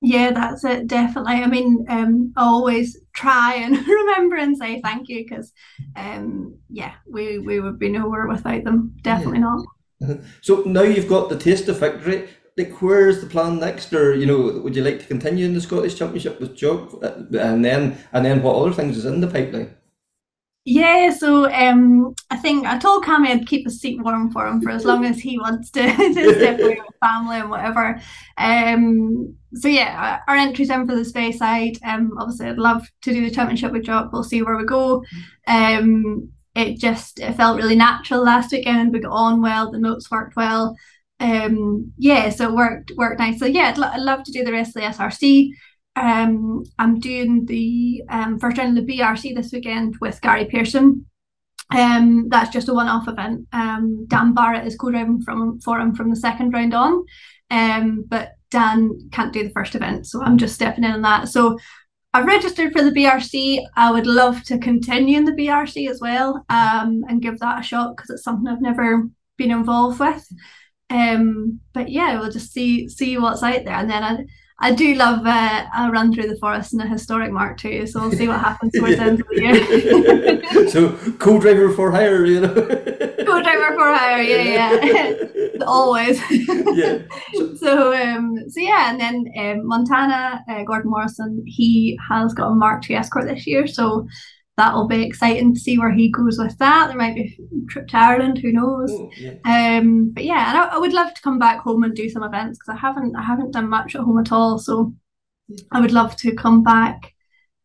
Yeah, that's it, definitely. I mean, um, I always try and [laughs] remember and say thank you because, um, yeah, we, we would be nowhere without them. Definitely yeah. not. Uh-huh. So now you've got the taste of victory. Like, where's the plan next, or you know, would you like to continue in the Scottish Championship with Jock, uh, and then and then what other things is in the pipeline? Yeah, so um, I think I told Cammy I'd keep a seat warm for him for as long as he wants to, [laughs] to step away with family and whatever. Um, so yeah, our entries in for the Speyside. Um, obviously, I'd love to do the championship with Jock. We'll see where we go. Um, it just it felt really natural last weekend. We got on well. The notes worked well. Um, yeah, so it worked worked nice. So yeah, I'd, lo- I'd love to do the rest of the SRC. Um, I'm doing the um, first round of the BRC this weekend with Gary Pearson. Um, that's just a one-off event. Um, Dan Barrett is co-driving from for him from the second round on, um, but Dan can't do the first event, so I'm just stepping in on that. So I've registered for the BRC. I would love to continue in the BRC as well, um, and give that a shot because it's something I've never been involved with. Um, but yeah, we'll just see see what's out there, and then I I do love uh, a run through the forest and a historic Mark too, so we'll see what happens towards the end of the year. [laughs] so co-driver for hire, you know. [laughs] co-driver for hire, yeah, yeah, [laughs] always. yeah. So, so, um, so yeah, and then um, Montana, uh, Gordon Morrison, he has got a Mark to Escort this year, so that'll be exciting to see where he goes with that. There might be a trip to Ireland, who knows? Oh, yeah. Um, but yeah, and I, I, would love to come back home and do some events because I haven't I haven't done much at home at all. So I would love to come back,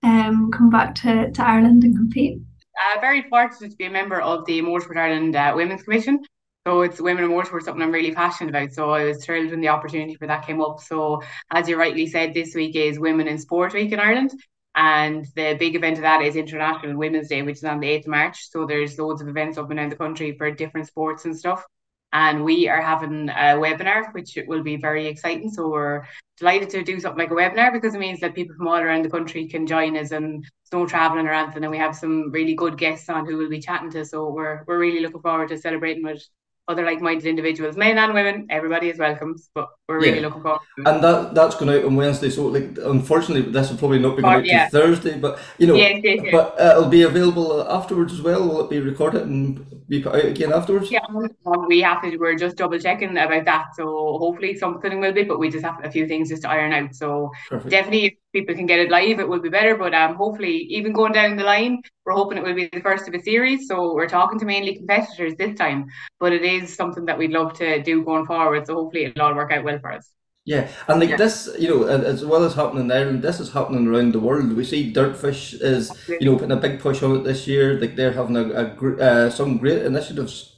um, come back to, to Ireland and compete. Uh, very fortunate to be a member of the Motorsport Ireland uh, Women's Commission. So it's women in motorsport, something I'm really passionate about. So I was thrilled when the opportunity for that came up. So as you rightly said, this week is Women in Sport Week in Ireland. And the big event of that is International Women's Day, which is on the 8th of March. So there's loads of events up and down the country for different sports and stuff. And we are having a webinar, which will be very exciting. So we're delighted to do something like a webinar because it means that people from all around the country can join us and snow traveling or anything. And we have some really good guests on who we'll be chatting to. So we're we're really looking forward to celebrating with other like-minded individuals, men and women. Everybody is welcome, but we're really yeah. looking forward. And that that's going out on Wednesday. So like, unfortunately, this will probably not be going out yeah. Thursday. But you know, yes, yes, yes. but uh, it'll be available afterwards as well. Will it be recorded and be put out again afterwards? Yeah, um, we have to. We're just double checking about that. So hopefully something will be, but we just have a few things just to iron out. So Perfect. definitely if people can get it live, it will be better. But um, hopefully, even going down the line, we're hoping it will be the first of a series. So we're talking to mainly competitors this time, but it is something that we'd love to do going forward. So hopefully, it'll all work out well for us. Yeah, and like yeah. this, you know, as well as happening in Ireland, this is happening around the world. We see Dirtfish is, you know, putting a big push on it this year. Like they're having a, a uh, some great initiatives.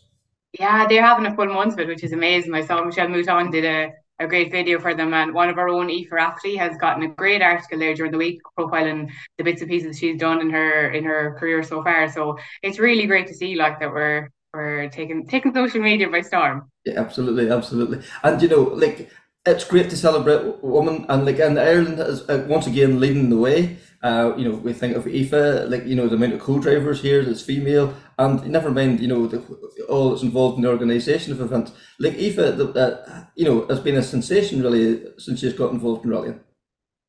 Yeah, they're having a full month of it, which is amazing. I saw Michelle Mouton did a a great video for them. And one of our own, Aoife Rafferty, has gotten a great article there during the week profiling the bits and pieces she's done in her in her career so far. So it's really great to see like that we're we're taking taking social media by storm. Yeah, absolutely, absolutely. And you know, like it's great to celebrate women and like and Ireland is uh, once again leading the way. Uh, you know, we think of Aoife, like you know, the amount of co-drivers here that's female, and never mind, you know, the, all that's involved in the organisation of events. Like Aoife, the, uh, you know, has been a sensation really since she's got involved in rallying.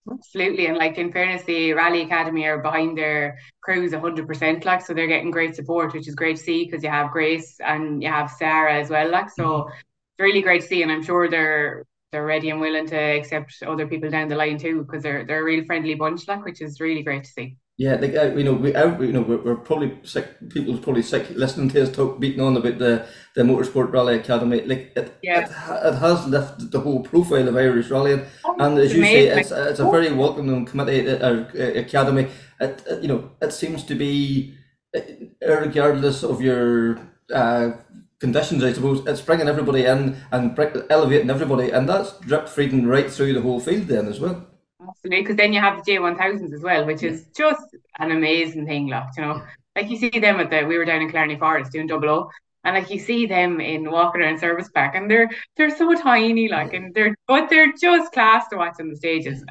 Absolutely, and like in fairness, the Rally Academy are behind their crews hundred percent. Like, so they're getting great support, which is great to see because you have Grace and you have Sarah as well. Like, so mm-hmm. it's really great to see, and I'm sure they're they're ready and willing to accept other people down the line too because they're they're a real friendly bunch, like which is really great to see. Yeah, like uh, you know, we uh, you know we're, we're probably sick. People's probably sick listening to us talk beating on about the the Motorsport Rally Academy. Like it, yeah. it, it has lifted the whole profile of Irish rallying, oh, and as you amazing. say, it's it's a very welcoming committee uh, uh, academy. It, it, you know it seems to be, uh, regardless of your uh, conditions, I suppose, it's bringing everybody in and elevating everybody, and that's drip feeding right through the whole field then as well. Absolutely, because then you have the J1000s as well, which is just an amazing thing, like, you know. Like you see them at the, we were down in Clarny Forest doing double O, and like you see them in walking around service park, and they're they're so tiny, like, and they're but they're just class to watch on the stages.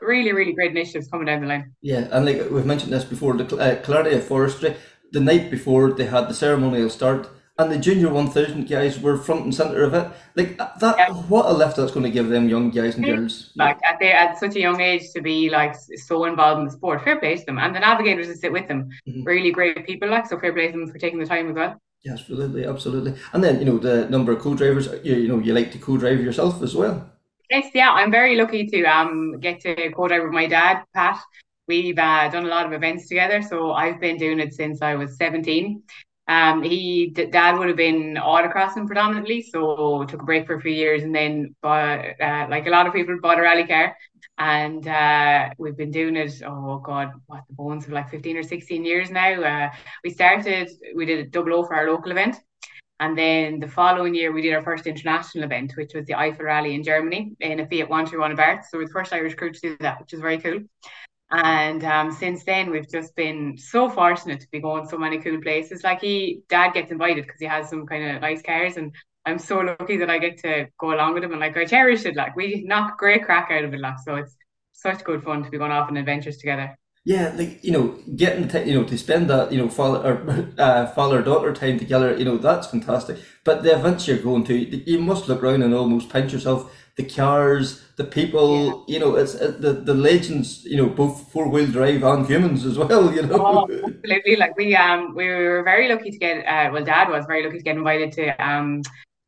really, really great initiatives coming down the line. Yeah, and like we've mentioned this before, the uh, Clardy Forestry, the night before they had the ceremonial start and the junior 1000 guys were front and center of it. Like that, yeah. what a lift that's going to give them young guys and girls. Like at, they, at such a young age to be like so involved in the sport. Fair play to them, and the navigators that sit with them, mm-hmm. really great people. Like so, fair play to them for taking the time as well. Yeah, absolutely, absolutely. And then you know the number of co-drivers. You, you know you like to co-drive yourself as well. Yes, yeah, I'm very lucky to um get to co-drive with my dad, Pat. We've uh, done a lot of events together, so I've been doing it since I was 17. Um, he dad would have been autocrossing predominantly, so took a break for a few years and then bought, uh, like a lot of people, bought a rally car. And uh, we've been doing it, oh God, what the bones of like 15 or 16 years now. Uh, we started, we did a double O for our local event. And then the following year, we did our first international event, which was the Eifel Rally in Germany in a Fiat 121 Abarth. So we're the first Irish crew to do that, which is very cool. And um, since then, we've just been so fortunate to be going so many cool places. Like he, dad gets invited because he has some kind of nice cars, and I'm so lucky that I get to go along with him. And like I cherish it. Like we knock great crack out of it. Like so, it's such good fun to be going off on adventures together. Yeah, like you know, getting time, you know, to spend that, you know, father or [laughs] uh, father daughter time together, you know, that's fantastic. But the events you're going to, you must look around and almost pinch yourself. The cars, the people, you know, it's uh, the the legends, you know, both four wheel drive and humans as well, you know. Oh, absolutely. Like we um we were very lucky to get uh well dad was very lucky to get invited to um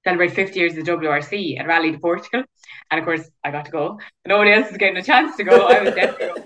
celebrate 50 years of the WRC at Rally de Portugal. And of course I got to go. Nobody else is getting a chance to go. I was definitely.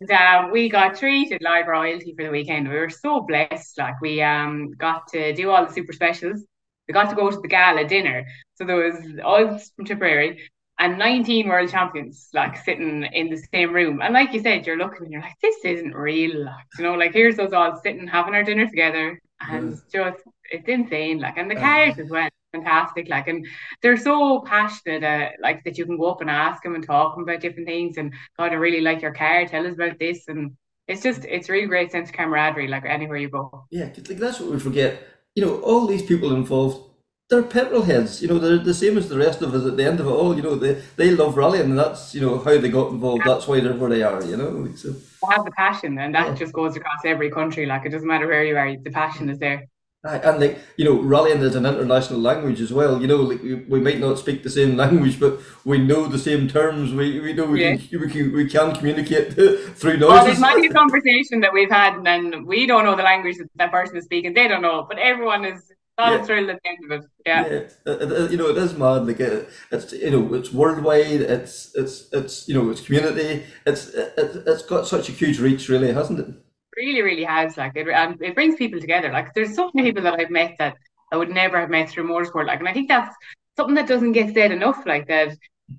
And, um, we got treated live royalty for the weekend. We were so blessed. Like we um got to do all the super specials. We got to go to the gala dinner. So there was all from Tipperary and 19 world champions like sitting in the same room. And like you said, you're looking and you're like, this isn't real. Like, you know, like here's us all sitting having our dinner together and yeah. just it's insane. Like and the cars as well. Fantastic, like, and they're so passionate, uh, like that you can go up and ask them and talk them about different things. And God, I really like your car. Tell us about this, and it's just it's really great sense of camaraderie, like anywhere you go. Yeah, like that's what we forget. You know, all these people involved they're petrol heads. You know, they're the same as the rest of us at the end of it all. You know, they, they love rallying, and that's you know how they got involved. That's why they're where they are. You know, so they have the passion, and that yeah. just goes across every country. Like it doesn't matter where you are, the passion is there. And like you know, rallying is an international language as well. You know, like we, we might not speak the same language, but we know the same terms. We, we know we, yeah. can, we can we can communicate [laughs] through noises. Well, there's many conversation that we've had, and we don't know the language that that person is speaking. They don't know, but everyone is all yeah. thrilled at the end of it. Yeah, yeah. It, it, uh, uh, you know, it is mad. Like it, it's you know, it's worldwide. It's it's it's you know, it's community. It's it, it's got such a huge reach, really, hasn't it? Really, really has. Like it, and it brings people together. Like there's so many people that I've met that I would never have met through motorsport. Like, and I think that's something that doesn't get said enough. Like that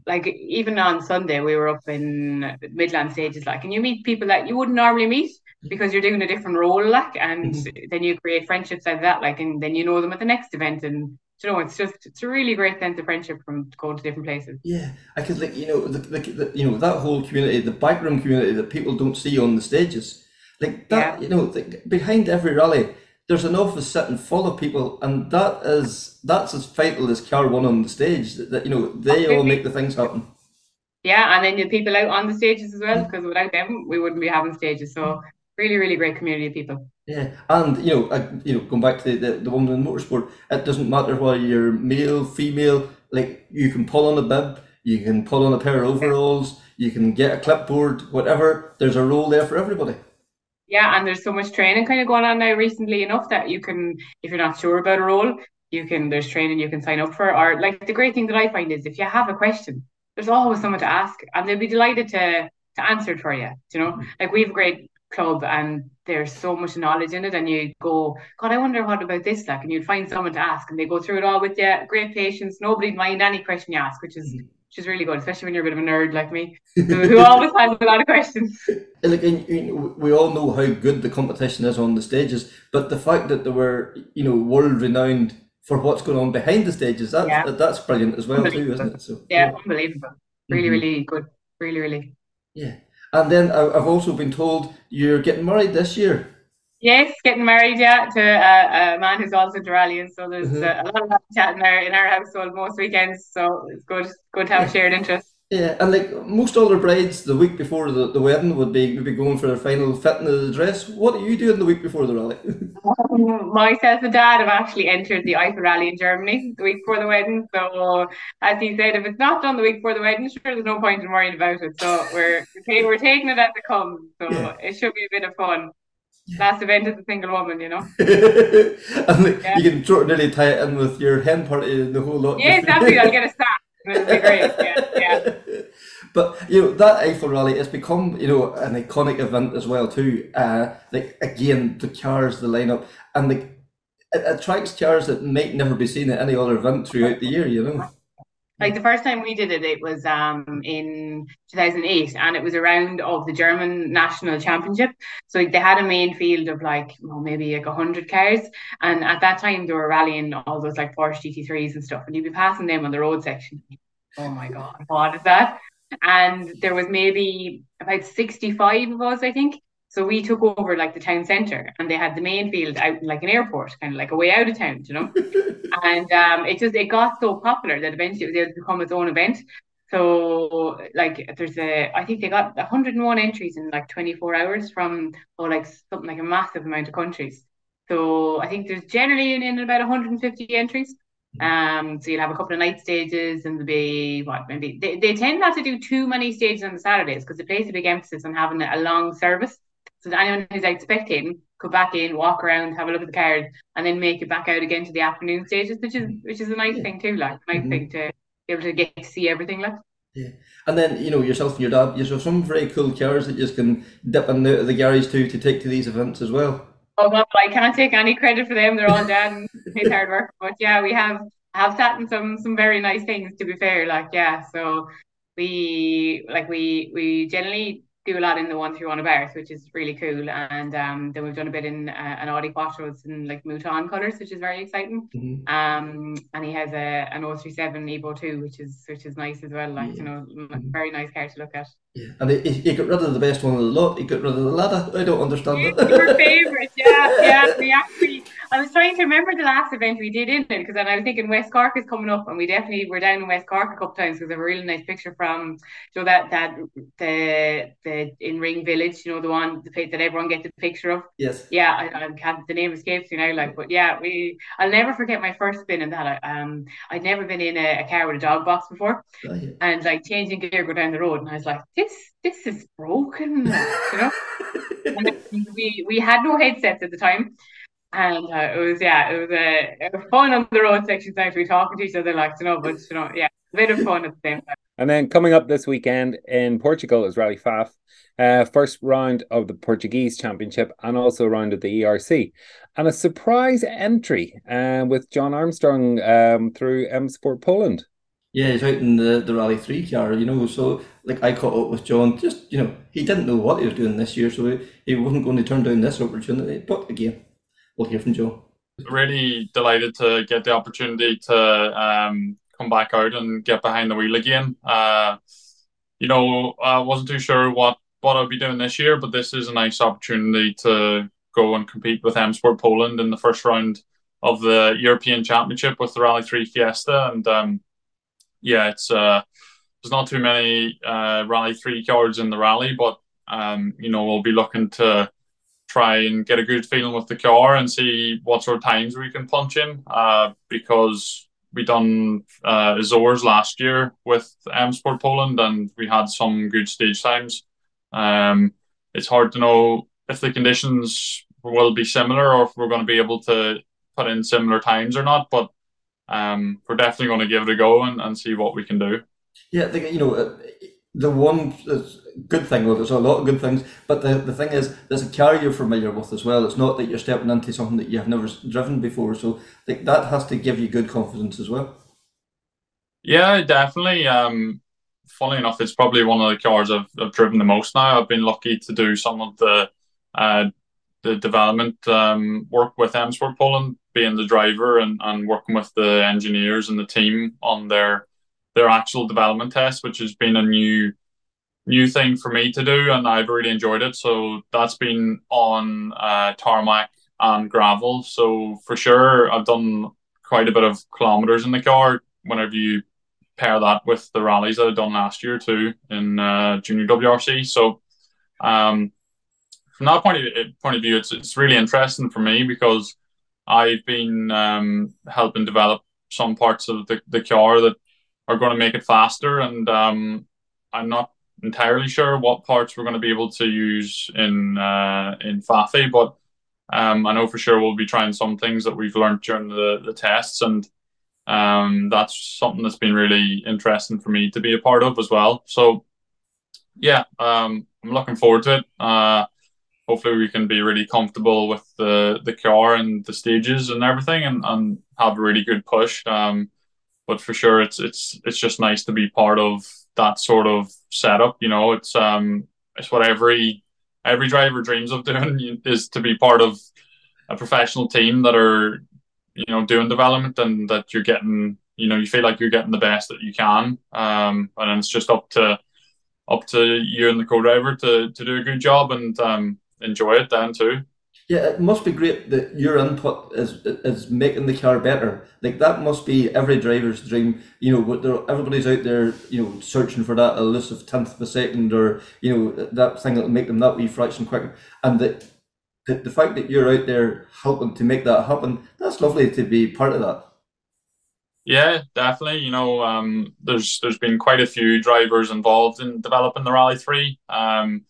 like even on Sunday we were up in Midland stages like and you meet people that you wouldn't normally meet because you're doing a different role like and mm-hmm. then you create friendships like that like and then you know them at the next event and you know it's just it's a really great sense of friendship from going to different places yeah I could like you know the, the, the, you know that whole community the background community that people don't see on the stages like that yeah. you know the, behind every rally there's an office sitting full of people, and that is that's as vital as car one on the stage. That, that you know they all make the things happen. Yeah, and then the people out on the stages as well, because without them we wouldn't be having stages. So really, really great community of people. Yeah, and you know, uh, you know, going back to the, the, the woman in motorsport, it doesn't matter whether you're male, female. Like you can pull on a bib, you can pull on a pair of overalls, you can get a clipboard, whatever. There's a role there for everybody. Yeah, and there's so much training kind of going on now recently enough that you can, if you're not sure about a role, you can, there's training you can sign up for. Or like the great thing that I find is if you have a question, there's always someone to ask and they'll be delighted to to answer it for you. You know, like we have a great club and there's so much knowledge in it and you go, God, I wonder what about this like and you'd find someone to ask and they go through it all with you. Great patience, nobody'd mind any question you ask, which is which is really good, especially when you're a bit of a nerd like me, who, always has a lot of questions. Like, we all know how good the competition is on the stages, but the fact that they were, you know, world renowned for what's going on behind the stages, that's, yeah. that's brilliant as well too, isn't it? So yeah, yeah. unbelievable. Really, mm-hmm. really good. Really, really. Yeah. And then I've also been told you're getting married this year. Yes, getting married, yeah, to a, a man who's also Duralian. So there's mm-hmm. a, lot of chat in our in our household most weekends. So it's good, good to have [laughs] shared interest. Yeah, and like most older brides, the week before the, the wedding would be would be going for their final fitting of the dress. What are you doing the week before the rally? [laughs] um, myself and Dad have actually entered the Eifel Rally in Germany the week before the wedding. So as he said, if it's not done the week before the wedding, sure, there's no point in worrying about it. So we're we're taking it as it comes. So yeah. it should be a bit of fun. Yeah. Last event as a single woman, you know. [laughs] and like, yeah. you can nearly tie it in with your hen party and the whole lot. Yeah, exactly. I'll get a staff. It'll be great. [laughs] But you know that Eifel Rally has become you know an iconic event as well too. Uh, like again, the cars, the lineup, and the it attracts cars that might never be seen at any other event throughout the year. You know. Like the first time we did it, it was um in 2008, and it was a round of the German national championship. So they had a main field of like well, maybe like hundred cars, and at that time they were rallying all those like Porsche GT3s and stuff, and you'd be passing them on the road section. Oh my god, what is that? And there was maybe about 65 of us, I think. So we took over like the town centre and they had the main field out like an airport, kind of like a way out of town, you know. [laughs] and um, it just it got so popular that eventually it was able to become its own event. So like there's a I think they got 101 entries in like 24 hours from or like something like a massive amount of countries. So I think there's generally in, in about 150 entries. Um, so you'll have a couple of night stages and there'll be what maybe they, they tend not to do too many stages on the Saturdays because they place a big emphasis on having a long service. So that anyone who's out spectating go back in, walk around, have a look at the card, and then make it back out again to the afternoon stages, which is which is a nice thing too, like nice mm-hmm. thing to be able to get to see everything like. Yeah. And then, you know, yourself and your dad, you have some very cool cars that you can dip in the, the garage to to take to these events as well. Oh well, I can't take any credit for them. They're all dad and his hard work. [laughs] But yeah, we have have sat in some some very nice things to be fair. Like yeah, so we like we we generally do a lot in the one through one of ours, which is really cool. And um, then we've done a bit in uh, an Audi Quattros in like Mouton colors, which is very exciting. Mm-hmm. Um, and he has a an 037 Evo 2, which is which is nice as well. Like yeah. you know, mm-hmm. very nice car to look at. Yeah, and he, he got rid of the best one of the lot. He got rid of the ladder. I don't understand that. Your [laughs] favorite, yeah, yeah. We actually I was trying to remember the last event we did in it because then I was thinking West Cork is coming up and we definitely were down in West Cork a couple times because I have a really nice picture from you know that that the the in Ring Village, you know the one the that everyone gets the picture of. Yes. Yeah, I, I can't the name escapes me now, like but yeah, we I'll never forget my first spin in that. I, um I'd never been in a, a car with a dog box before. Oh, yeah. And like changing gear go down the road and I was like, this this is broken, you know. and we we had no headsets at the time and uh, it was yeah, it was a it was fun on the road section side. We talking to each other like you know, but you know, yeah, a bit of fun at the same time. And then coming up this weekend in Portugal is Rally Fafe, uh, first round of the Portuguese Championship and also round of the ERC, and a surprise entry uh, with Jon Armstrong um, through M Sport Poland. Yeah, he's out in the, the Rally 3 car, you know. So, like, I caught up with Jon, just, you know, he didn't know what he was doing this year, so he, wasn't going to turn down this opportunity. But again, we'll hear from Joe. Really delighted to get the opportunity to um, come back out and get behind the wheel again. Uh, you know, I wasn't too sure what what I'd be doing this year, but this is a nice opportunity to go and compete with M Sport Poland in the first round of the European Championship with the Rally Three Fiesta, and um, yeah, it's uh, there's not too many uh, Rally Three cards in the rally, but um, you know we'll be looking to try and get a good feeling with the car and see what sort of times we can punch in. Uh, because we done uh, Azores last year with M Sport Poland and we had some good stage times. Um, it's hard to know if the conditions will be similar or if we're going to be able to put in similar times or not. But um, we're definitely going to give it a go and, and see what we can do. Yeah, the, you know, the one good thing, well, there's a lot of good things, but the, the thing is, there's a car you're familiar with as well. It's not that you're stepping into something that you've never driven before. So that has to give you good confidence as well. Yeah, definitely. Um, funny enough, it's probably one of the cars I've, I've driven the most now. I've been lucky to do some of the uh, the development um, work with M Sport Poland, being the driver and, and working with the engineers and the team on their their actual development test, which has been a new new thing for me to do, and I've really enjoyed it. So that's been on uh, tarmac and gravel. So for sure, I've done quite a bit of kilometers in the car. Whenever you pair that with the rallies that I've done last year too in uh, junior WRC, so um, from that point of, point of view, it's it's really interesting for me because I've been um, helping develop some parts of the, the car that are going to make it faster. And um, I'm not entirely sure what parts we're going to be able to use in uh, in Fafe, but um, I know for sure we'll be trying some things that we've learned during the, the tests, and um, that's something that's been really interesting for me to be a part of as well. So, yeah, um, I'm looking forward to it. Uh, hopefully, we can be really comfortable with the the car and the stages and everything, and, and have a really good push. Um, but for sure it's it's it's just nice to be part of that sort of setup you know? It's um it's what every every driver dreams of [laughs] doing is to be part of a professional team that are you know doing development and that you're getting you know you feel like you're getting the best that you can. Um and it's just up to up to you and the co-driver to to do a good job and um enjoy it then too Yeah, it must be great that your input is is making the car better. Like that must be every driver's dream. You know, everybody's out there, you know, searching for that elusive tenth of a second, or you know, that thing that'll make them that wee fraction quicker. And that the, the fact that you're out there helping to make that happen, that's lovely to be part of that. Yeah, definitely. You know, um, there's there's been quite a few drivers involved in developing the Rally Three. Um,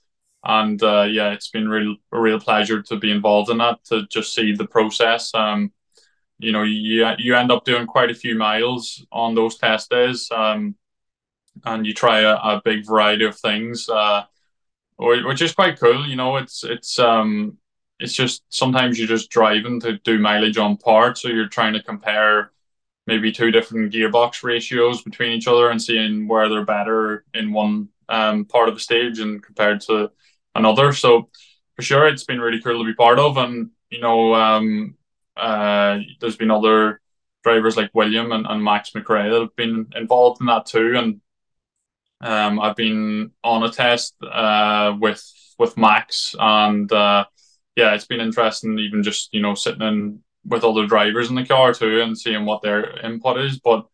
and uh, yeah, it's been real a real pleasure to be involved in that to just see the process. Um, you know, you you end up doing quite a few miles on those test days, um, and you try a, a big variety of things, uh, which is quite cool. You know, it's it's um, it's just sometimes you're just driving to do mileage on parts, so you're trying to compare maybe two different gearbox ratios between each other and seeing where they're better in one um, part of the stage and compared to another. So for sure, it's been really cool to be part of, and you know, um, uh, there's been other drivers like William and, and Max McRae that have been involved in that too, and um, I've been on a test uh, with with Max, and uh, yeah, it's been interesting, even just you know sitting in with other drivers in the car too and seeing what their input is. But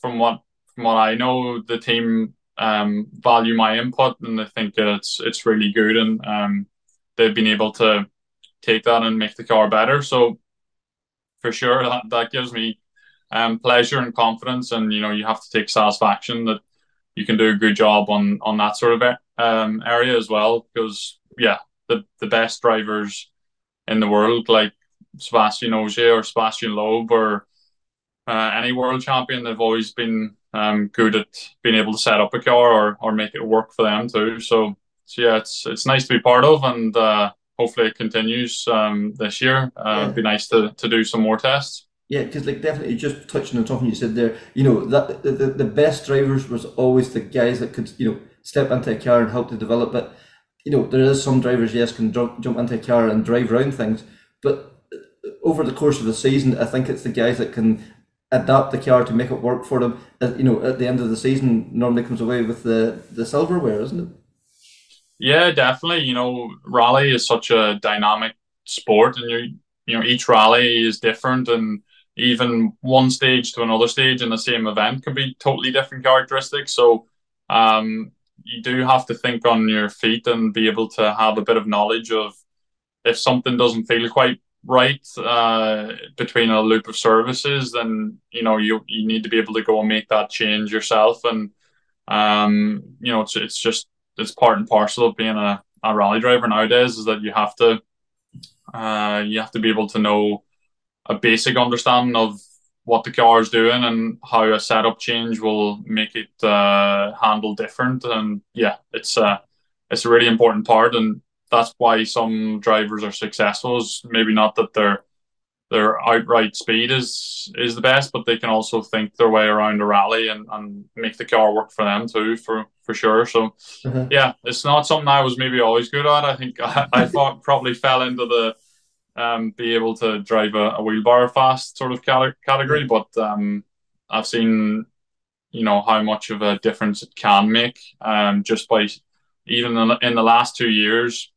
from what from what I know, the team um, value my input and they think it's it's really good and um, they've been able to take that and make the car better. So for sure that, that gives me um, pleasure and confidence and you know you have to take satisfaction that you can do a good job on on that sort of um, area as well because yeah the the best drivers in the world like Sébastien Ogier or Sébastien Loeb or uh, any world champion they've always been um, good at being able to set up a car or, or make it work for them too. So, so yeah, it's it's nice to be part of, and uh, hopefully it continues um, this year. Uh, yeah. It'd be nice to, to do some more tests. Yeah, because like definitely just touching on something you said there, you know that the, the, the best drivers was always the guys that could you know step into a car and help to develop it. You know there is some drivers yes can jump jump into a car and drive around things, but over the course of the season, I think it's the guys that can adapt the car to make it work for them. you know, at the end of the season, normally comes away with the the silverware, isn't it? Yeah, definitely. You know, rally is such a dynamic sport, and you you know each rally is different, and even one stage to another stage in the same event can be totally different characteristics. So, um, you do have to think on your feet and be able to have a bit of knowledge of if something doesn't feel quite right uh, between a loop of services, then you know you you need to be able to go and make that change yourself. And um, you know, it's it's just it's part and parcel of being a, a rally driver nowadays is that you have to uh, you have to be able to know a basic understanding of what the car is doing and how a setup change will make it uh, handle different. And yeah, it's uh, it's a really important part. And that's why some drivers are successful. Is maybe not that their their outright speed is is the best, but they can also think their way around a rally and, and make the car work for them too, for for sure. So mm-hmm. yeah, it's not something I was maybe always good at. I think I, [laughs] I thought probably fell into the um, be able to drive a, a wheelbar fast sort of category, mm-hmm. but um, I've seen you know how much of a difference it can make um, just by even in the, in the last two years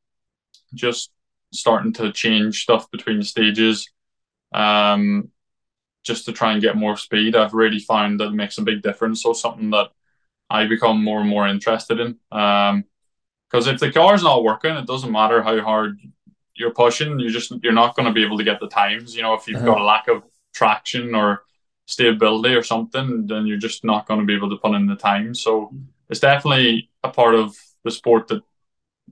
just starting to change stuff between stages um, just to try and get more speed. I've really found that it makes a big difference. So something that I become more and more interested in. Um, because if the car's not working, it doesn't matter how hard you're pushing. You just you're not going to be able to get the times. You know, if you've uh-huh. got a lack of traction or stability or something, then you're just not going to be able to put in the time. So it's definitely a part of the sport that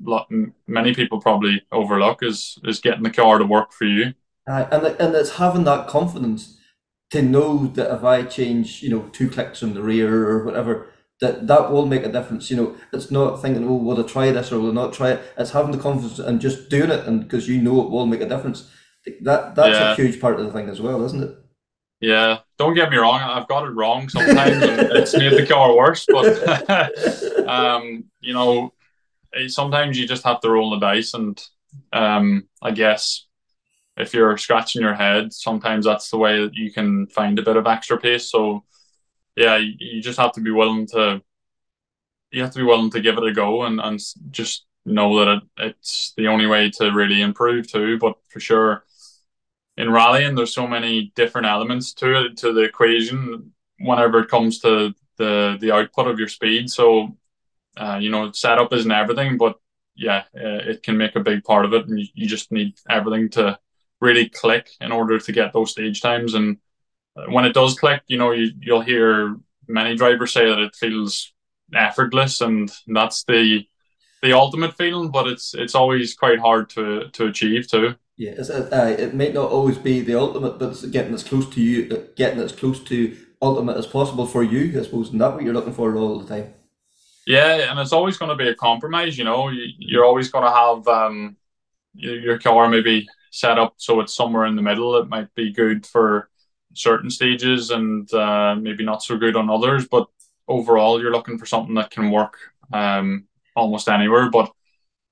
lot, many people probably overlook is is getting the car to work for you. Uh, and and it's having that confidence to know that if I change, you know, two clicks in the rear or whatever, that that will make a difference. You know, it's not thinking, oh, will I try this or will I not try it? It's having the confidence and just doing it, and because you know it will make a difference. That that's yeah. a huge part of the thing as well, isn't it? Yeah, don't get me wrong. I've got it wrong sometimes, and it's made the car worse. But [laughs] um, you know, sometimes you just have to roll the dice, and um, I guess if you're scratching your head, sometimes that's the way that you can find a bit of extra pace. So yeah, you, you just have to be willing to you have to be willing to give it a go and, and just know that it, it's the only way to really improve too. But for sure, in rallying, there's so many different elements to it to the equation. Whenever it comes to the the output of your speed, so uh, you know, setup isn't everything, but yeah, uh, it can make a big part of it, and you, you just need everything to really click in order to get those stage times. And when it does click, you know, you, you'll hear many drivers say that it feels effortless, and that's the the ultimate feeling. But it's it's always quite hard to to achieve too. Yeah, it's, uh, it might not always be the ultimate, but it's getting as close to you, uh, getting as close to ultimate as possible for you, I suppose, and that's what you're looking for all the time. Yeah, and it's always going to be a compromise. You know, you, are always going to have um, your car maybe set up so it's somewhere in the middle. It might be good for certain stages and uh, maybe not so good on others. But overall, you're looking for something that can work um, almost anywhere. But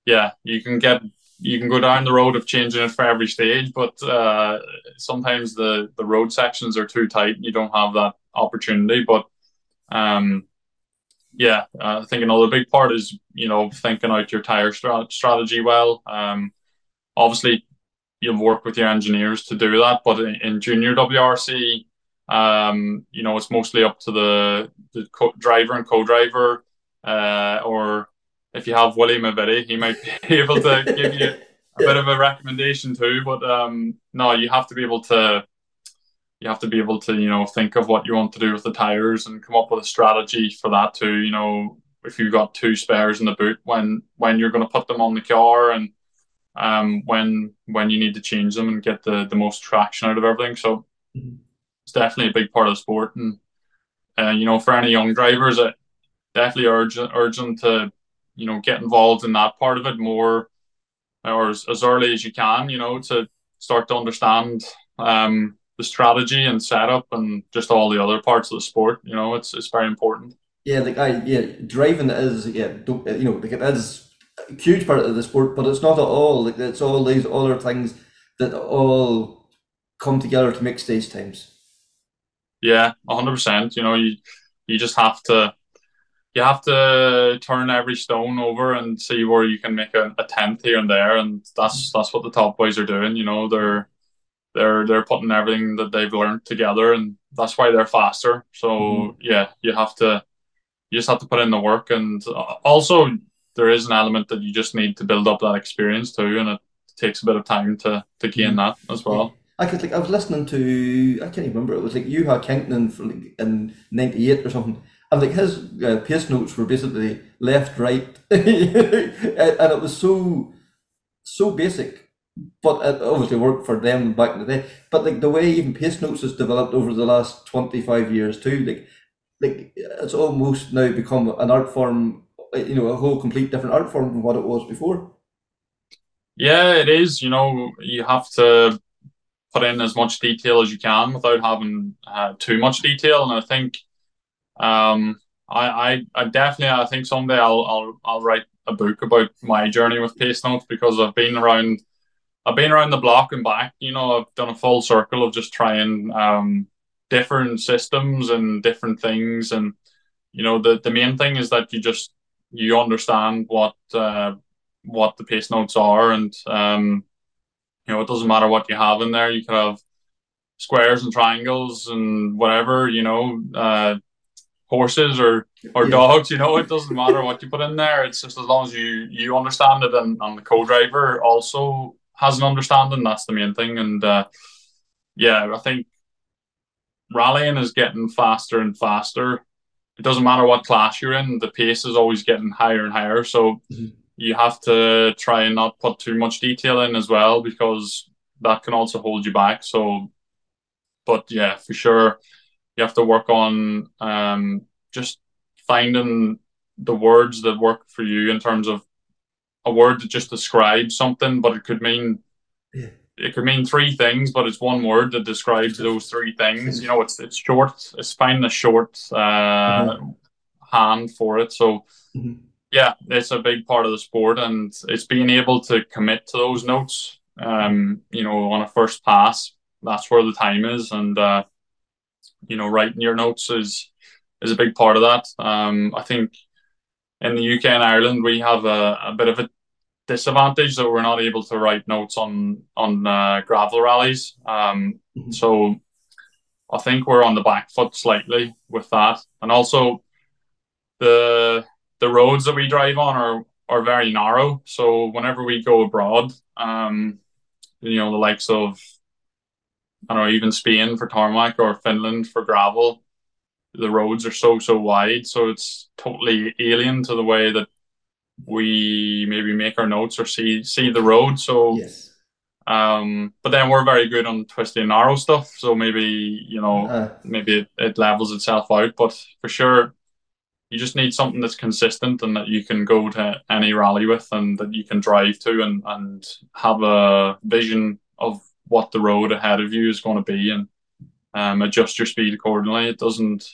yeah, you can get you can go down the road of changing it for every stage, but uh, sometimes the the road sections are too tight. and You don't have that opportunity. But um, yeah, uh, I think another big part is you know thinking out your tire stra- strategy well. Um, obviously, you'll work with your engineers to do that, but in, in junior WRC, um, you know, it's mostly up to the the co- driver and co-driver, uh, or if you have William Mavitti, he might be [laughs] able to give you a bit of a recommendation too. But um, no, you have to be able to you have to be able to you know think of what you want to do with the tires and come up with a strategy for that too. You know, if you've got two spares in the boot, when when you're going to put them on the car and um, when when you need to change them and get the the most traction out of everything. So mm-hmm. it's definitely a big part of the sport, and uh, you know, for any young drivers, it definitely urge urge them to you know get involved in that part of it more or as, as early as you can. You know, to start to understand um, the strategy and setup and just all the other parts of the sport. You know, it's it's very important. Yeah, like I yeah, driving is yeah, you know, like it is a huge part of the sport, but it's not at all. Like it's all these other things that all come together to make stage times. Yeah, hundred percent. You know, you you just have to you have to turn every stone over and see where you can make a, a tenth here and there, and that's that's what the top boys are doing. You know, they're they're they're putting everything that they've learned together, and that's why they're faster. So mm-hmm. yeah, you have to you just have to put in the work, and also there is an element that you just need to build up that experience too, and it takes a bit of time to to gain mm-hmm. that as well. I could like I was listening to I can't even remember it was like Juha Kankkunen from like, in '98 or something, and like his uh, pace notes were basically left, right, [laughs] and it was so so basic but it obviously worked for them back in the day. But like the way even pace notes has developed over the last twenty five years too, like like it's almost now become an art form. You know, a whole complete different art form from what it was before. Yeah, it is. You know, you have to put in as much detail as you can without having uh, too much detail, and I think. Um, I, I, I definitely I think someday I'll I'll I'll write a book about my journey with pace notes because I've been around I've been around the block and back. You know, I've done a full circle of just trying um, different systems and different things. And you know, the the main thing is that you just you understand what uh, what the pace notes are, and um, you know, it doesn't matter what you have in there. You could have squares and triangles and whatever. You know, uh, horses or or yeah. dogs. You know, it doesn't matter what you put in there. It's just as long as you you understand it, and, and the co-driver also has an understanding. That's the main thing. And uh, yeah, I think rallying is getting faster and faster. It doesn't matter what class you're in, the pace is always getting higher and higher. So mm-hmm. you have to try and not put too much detail in as well because that can also hold you back. So, but yeah, for sure, you have to work on um, just finding the words that work for you in terms of a word that just describes something, but it could mean yeah. it could mean three things, but it's one word that describes those three things. You know, it's it's short. It's finding a short uh, mm-hmm. hand for it. So. Mm-hmm. Yeah, it's a big part of the sport, and it's being able to commit to those notes. Um, you know, on a first pass, that's where the time is, and uh, you know, writing your notes is is a big part of that. Um, I think in the UK and Ireland, we have a, a bit of a disadvantage that we're not able to write notes on on uh, gravel rallies. Um, mm-hmm. So I think we're on the back foot slightly with that, and also the the roads that we drive on are are very narrow. So whenever we go abroad, um, you know, the likes of I don't know, even Spain for tarmac or Finland for gravel, the roads are so so wide, so it's totally alien to the way that we maybe make our notes or see see the road. So yes. Um, but then we're very good on twisty and narrow stuff, so maybe you know uh, maybe it, it levels itself out. But for sure, you just need something that's consistent and that you can go to any rally with and that you can drive to and and have a vision of what the road ahead of you is going to be and um, adjust your speed accordingly. It doesn't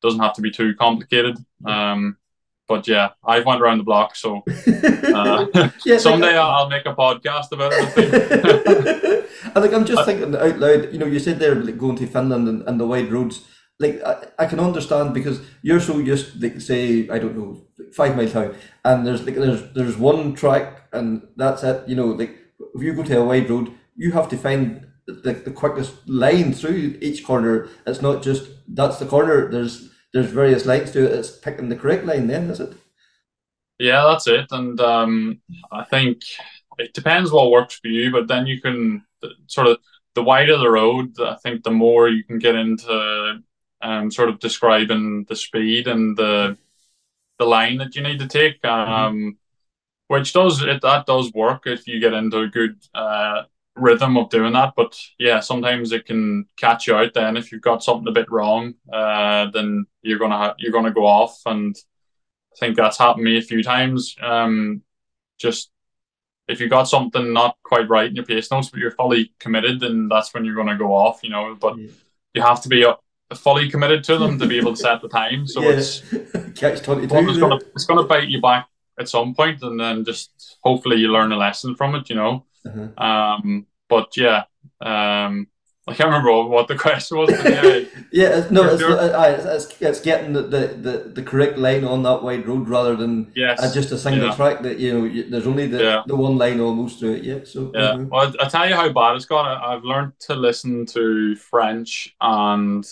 doesn't have to be too complicated. Um, but yeah, I've went around the block, so [laughs] uh, [laughs] yeah, someday I'll, I'll make a podcast about it. [laughs] I think. I I'm just thinking out loud. You know, you said there like going to Finland and, and the wide roads. Like I, I can understand because you're so used, like say, I don't know, five mile town, and there's like there's there's one track and that's it. You know, like if you go to a wide road, you have to find the, the quickest line through each corner. It's not just that's the corner. There's there's various lines to it. It's picking the correct line then, is it? Yeah, that's it. And um, I think it depends what works for you, but then you can sort of the wider the road, I think the more you can get into um, sort of describing the speed and the the line that you need to take. Mm-hmm. Um, mm-hmm. Which does it that does work if you get into a good uh, rhythm of doing that. But yeah, sometimes it can catch you out. Then if you've got something a bit wrong, uh, then you're gonna ha- you're gonna go off. And I think that's happened me a few times. Um, just if you got something not quite right in your pace notes, but you're fully committed, then that's when you're gonna go off. You know, but yeah. you have to be. Uh, fully committed to them to be able to set the time so yeah. it's [laughs] catch 22 it's gonna, it's gonna bite you back at some point and then just hopefully you learn a lesson from it you know uh-huh. Um, but yeah, um, I can't remember what the [laughs] question was. yeah, [laughs] yeah, no, it's, it's, it's, getting the, the, the, correct line on that wide road rather than yes. uh, just a single yeah. track that you know there's only the, yeah. the one line almost through it. Yeah, so yeah. Uh-huh. Well, I, I tell you how bad it's got. I, have learned to listen to French and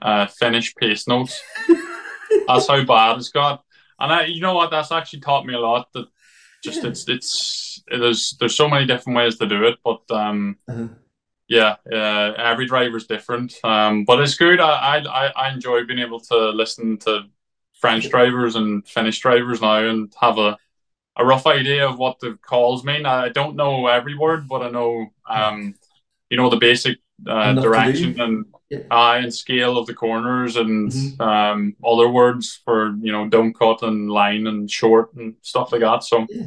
uh, Finnish pace notes. [laughs] that's how bad it's got. And I, you know what? That's actually taught me a lot. That just yeah. it's it's there's there's so many different ways to do it, but um, uh-huh. yeah, uh, every driver's different. Um, but it's good. I, I I enjoy being able to listen to French drivers and Finnish drivers now and have a a rough idea of what the calls mean. I don't know every word, but I know um, you know the basic uh, direction and yeah. eye and scale of the corners and mm-hmm. um, other words for you know don't cut and line and short and stuff like that. So, yeah.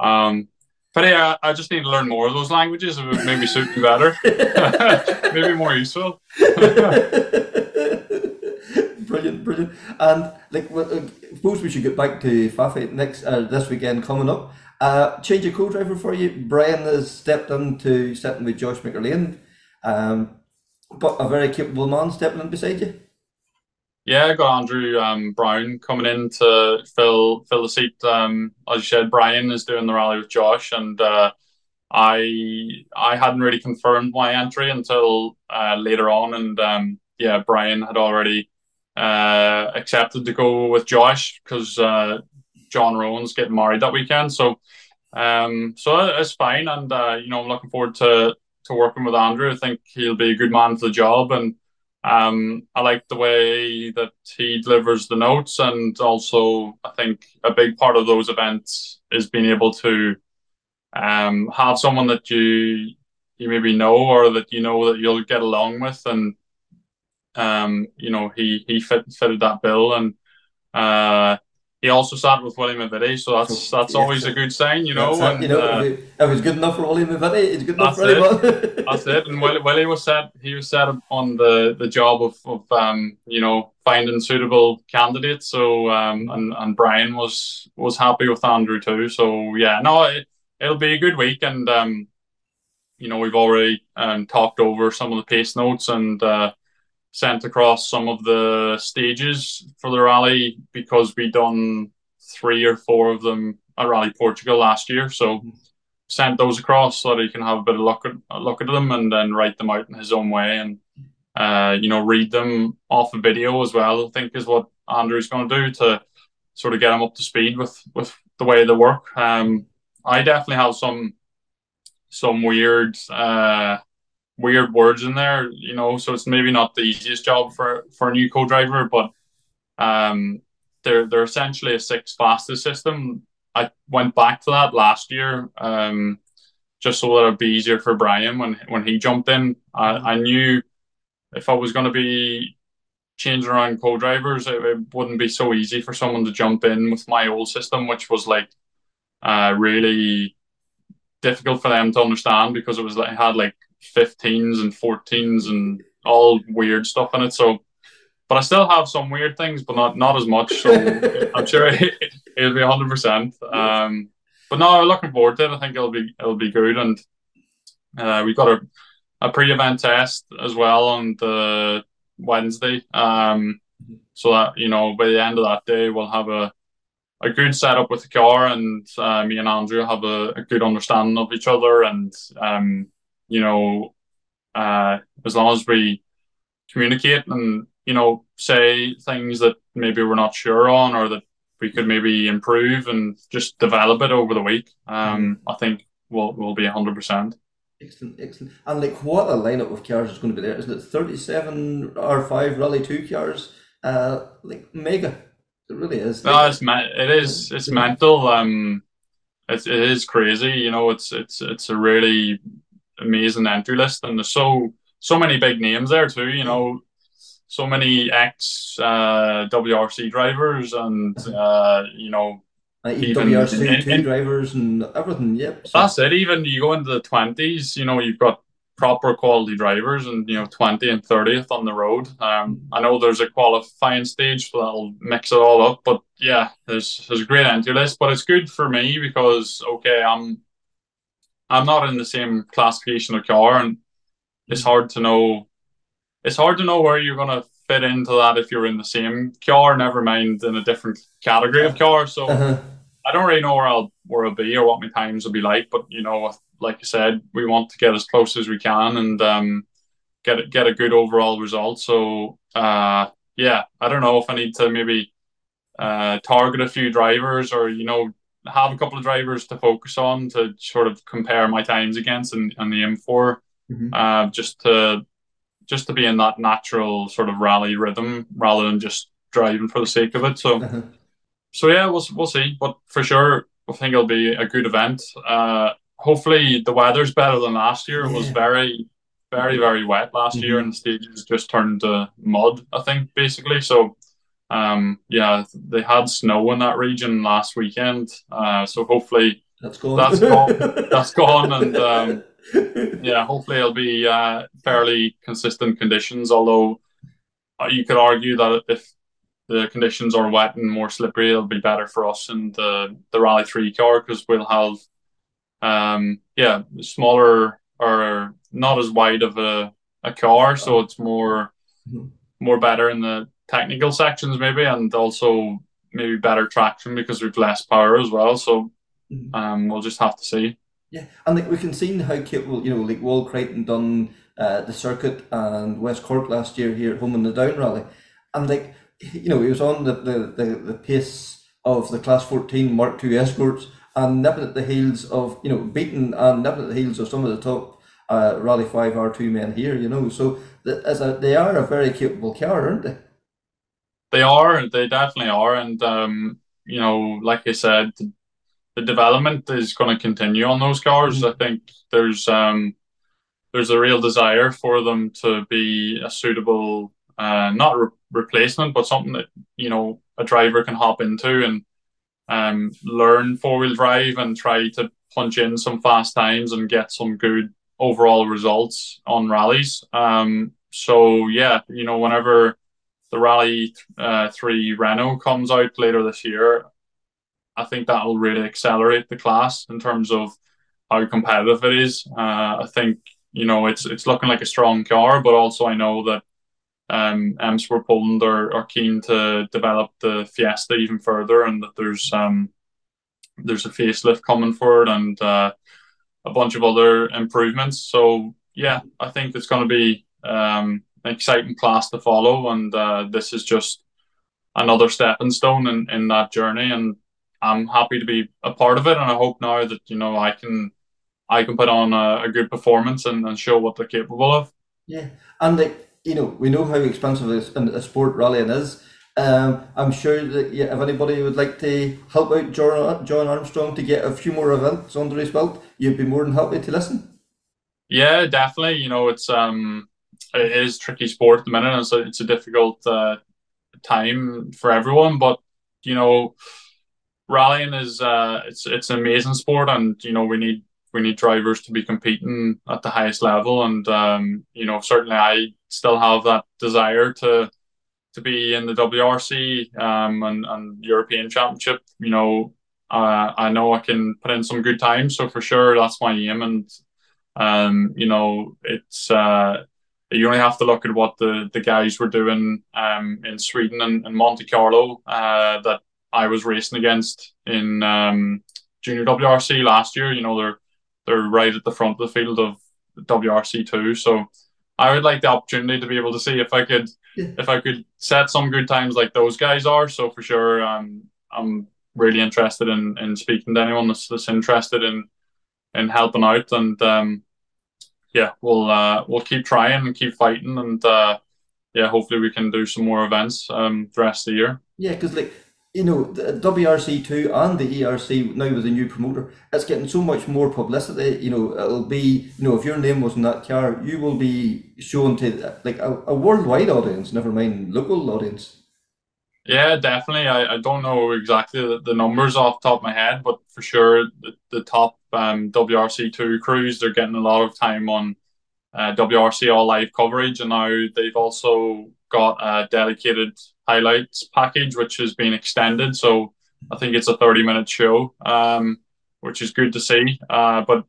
um, but yeah, I just need to learn more of those languages. It would maybe suit me better, [laughs] maybe more useful. [laughs] brilliant, brilliant. And like, well, uh, suppose we should get back to Fafe next uh, this weekend coming up. Uh, change of co-driver for you. Brian has stepped into stepping with Josh McErlean. Um, but a very capable man stepping in beside you. Yeah, got Andrew um, Brown coming in to fill fill the seat. Um, as you said, Brian is doing the rally with Josh, and uh, I I hadn't really confirmed my entry until uh, later on, and um, yeah, Brian had already uh, accepted to go with Josh because uh, John Rowan's getting married that weekend. So um, so it's fine, and uh, you know I'm looking forward to to working with Andrew. I think he'll be a good man for the job, and um, I like the way that he delivers the notes. And also, I think a big part of those events is being able to um, have someone that you you maybe know or that you know that you'll get along with, and um, you know he he fit, fitted that bill and. Uh, he also sat with William Willie Mavitti, so that's that's yeah, always a good sign, you know. and, you know, uh, if it was good enough for William Willie Mavitti, it's good enough for anyone. that's it. And Willie, Willie was set. He was set on the the job of, of um, you know finding suitable candidates. So um, and and Brian was was happy with Andrew too. So yeah, no, it, it'll be a good week, and um, you know we've already um talked over some of the pace notes and. Uh, sent across some of the stages for the rally because we done three or four of them at Rally Portugal last year. So sent those across so that he can have a bit of look at look at them and then write them out in his own way and uh, you know read them off a video as well. I think is what Andrew's going to do to sort of get him up to speed with with the way they work. Um, I definitely have some some weird uh, weird words in there, you know. So it's maybe not the easiest job for for a new co-driver, but um, they're they're essentially a six fastest system. I went back to that last year, um, just so that it'd be easier for Brian when when he jumped in. I, I knew if I was going to be changing around co-drivers, it, it, wouldn't be so easy for someone to jump in with my old system, which was like uh, really difficult for them to understand because it was like had like 15s and 14s and all weird stuff in it. So, but I still have some weird things, but not not as much. So [laughs] I'm sure it, will be 100. percent Um, but no, I'm looking forward to it. I think it'll be it'll be good, and uh, we've got a a pre-event test as well on the Wednesday. Um, so that you know by the end of that day we'll have a a good setup with the car, and uh, me and Andrew have a, a, good understanding of each other, and um, you know, uh, as long as we communicate and you know say things that maybe we're not sure on or that we could maybe improve and just develop it over the week, um, I think we'll we'll be hundred percent. Excellent, excellent. And like, what a lineup of cars is going to be there? Isn't it thirty-seven R5 Rally Two cars? Uh, like mega. It really is. No, it's it is it's mental. Um, it's it is crazy. You know, it's it's it's a really amazing entry list, and there's so so many big names there too. You know, so many ex uh, WRC drivers, and uh, you know, even WRC two drivers and everything. Yep. So. That's it. Even you go into the twenties, you know, you've got proper quality drivers and you know 20 and 30th on the road um i know there's a qualifying stage so that'll mix it all up but yeah there's there's a great entry list but it's good for me because okay i'm i'm not in the same classification of car and it's hard to know it's hard to know where you're going to fit into that if you're in the same car never mind in a different category of car so uh-huh. i don't really know where i'll where i'll be or what my times will be like but you know like I said, we want to get as close as we can and um, get get a good overall result. So uh, yeah, I don't know if I need to maybe uh, target a few drivers or you know have a couple of drivers to focus on to sort of compare my times against and, and the M4, mm-hmm. uh, just to just to be in that natural sort of rally rhythm rather than just driving for the sake of it. So. Uh-huh. So yeah, we'll we'll see, but for sure, I think it'll be a good event. Uh, hopefully the weather's better than last year. It was very, very, very wet last mm-hmm. year, and the stages just turned to mud. I think basically. So, um, yeah, they had snow in that region last weekend. Uh, so hopefully that's gone. That's gone. [laughs] that's gone, and um, yeah, hopefully it'll be uh, fairly consistent conditions. Although uh, you could argue that if the conditions are wet and more slippery, it'll be better for us in the the Rally Three car because we'll have um, yeah, smaller or not as wide of a, a car, so it's more mm-hmm. more better in the technical sections maybe, and also maybe better traction because we've less power as well. So mm-hmm. um, we'll just have to see. Yeah, and like we can see how capable, you know, like Wall Creighton done uh, the circuit and West Cork last year here at home in the Down Rally, and like you know he was on the the, the, the pace of the Class 14 Mark II escorts and nipping at the heels of you know beating and nipping at the heels of some of the top uh, Rally Five R two men here. You know, so that, as a, they are a very capable car, aren't they? They are. They definitely are, and um, you know, like I said, the, development is going to continue on those cars. Mm-hmm. I think there's um, there's a real desire for them to be a suitable, uh, not re- replacement, but something that you know a driver can hop into and um, learn four wheel drive and try to punch in some fast times and get some good overall results on rallies. Um, so yeah, you know, whenever the Rally uh, Three Renault comes out later this year, I think that will really accelerate the class in terms of how competitive it is. Uh, I think you know it's it's looking like a strong car, but also I know that um, M Sport Poland are, are keen to develop the Fiesta even further, and that there's um, there's a facelift coming for it and uh, a bunch of other improvements. So yeah, I think it's going to be um, an exciting class to follow, and uh, this is just another stepping stone in, in that journey. And I'm happy to be a part of it, and I hope now that you know I can I can put on a, a good performance and, and show what they're capable of. Yeah, and like you know, we know how expensive a sport rallying is. Um, I'm sure that yeah, if anybody would like to help out Jon, Jon Armstrong to get a few more events under his belt, you'd be more than happy to listen. Yeah, definitely. You know, it's um, it is tricky sport at the minute. It's a, it's a difficult uh, time for everyone, but you know, rallying is uh, it's it's an amazing sport, and you know we need we need drivers to be competing at the highest level, and um, you know certainly I still have that desire to to be in the WRC um, and, and European Championship. You know, uh, I know I can put in some good times, so for sure that's my aim. And um, you know, it's uh, you only have to look at what the the guys were doing um, in Sweden and, and Monte Carlo uh, that I was racing against in um, Junior WRC last year. You know, they're they're right at the front of the field of WRC two, so. I would like the opportunity to be able to see if I could yeah. if I could set some good times like those guys are. So for sure, um, I'm really interested in, in speaking to anyone that's, that's interested in in helping out, and um, yeah, we'll uh, we'll keep trying and keep fighting, and uh, yeah, hopefully we can do some more events um, the rest of the year. Yeah, because like you know, the WRC2 and the ERC now with the new promoter, it's getting so much more publicity. You know, it'll be, you know, if your name was in that car, you will be shown to like a, a worldwide audience, never mind local audience. Yeah, definitely. I, I don't know exactly the, the numbers off the top of my head, but for sure, the, the top um, WRC2 crews, they're getting a lot of time on uh, WRC All Live coverage, and now they've also got a dedicated highlights package, which has been extended. So I think it's a 30 minute show, um, which is good to see. Uh, but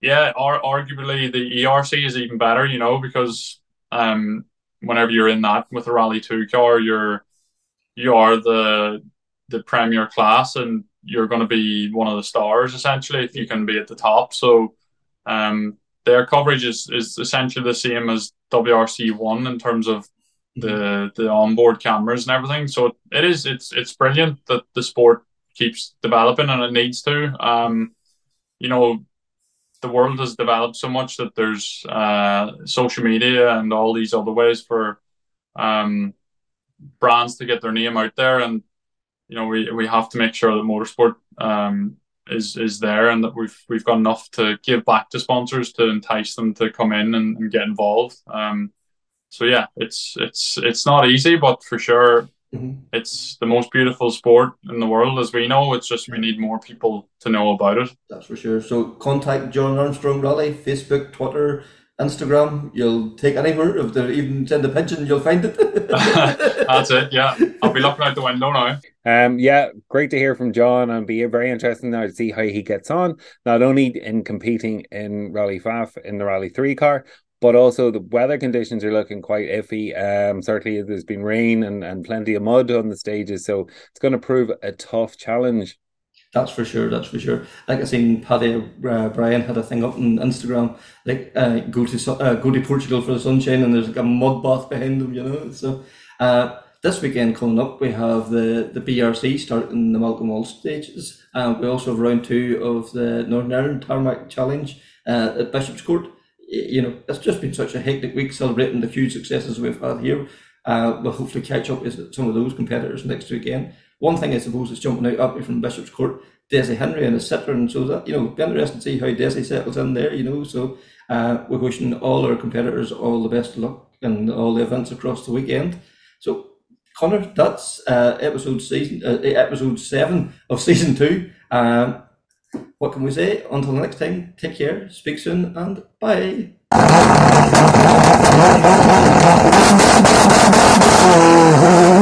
yeah, arguably the ERC is even better, you know, because um, whenever you're in that with a Rally 2 car, you're you are the the premier class and you're going to be one of the stars essentially if you can be at the top. So um, their coverage is, is essentially the same as WRC one in terms of the the onboard cameras and everything. So it is it's it's brilliant that the sport keeps developing and it needs to. Um, you know, the world has developed so much that there's uh, social media and all these other ways for um, brands to get their name out there, and you know we, we have to make sure that motorsport um, is is there and that we've we've got enough to give back to sponsors to entice them to come in and, and get involved. Um, so yeah, it's it's it's not easy, but for sure, mm-hmm. it's the most beautiful sport in the world, as we know. It's just we need more people to know about it. That's for sure. So contact Jon Armstrong Rally, Facebook, Twitter, Instagram. You'll take anywhere. If they even send a pigeon, you'll find it. [laughs] That's it. Yeah, I'll be looking out the window now. Um, yeah, great to hear from Jon, and be very interesting now to see how he gets on. Not only in competing in Rally Fafe in the Rally Three car, but also the weather conditions are looking quite iffy. Um, certainly there's been rain and, and plenty of mud on the stages, so it's going to prove a tough challenge. That's for sure. That's for sure. Like I seen Paddy uh, Brian had a thing up on Instagram, like uh, go to uh, go to Portugal for the sunshine, and there's like a mud bath behind them, you know. So uh, this weekend coming up, we have the the BRC starting the Malcolm Wall stages. Uh, we also have round two of the Northern Ireland Tarmac Challenge uh, at Bishopscourt you know, it's just been such a hectic week celebrating the huge successes we've had here. We'll hopefully catch up with some of those competitors next weekend. One thing I suppose is jumping out at me from Bishopscourt, Desi Henry and his Citroen. So that you know, be interesting to see how Desi settles in there. You know, so uh, we're wishing all our competitors all the best of luck and all the events across the weekend. So Connor, that's uh, episode season uh, episode seven of [laughs] season two. Um, what can we say? Until next time, take care, speak soon, and bye. [laughs]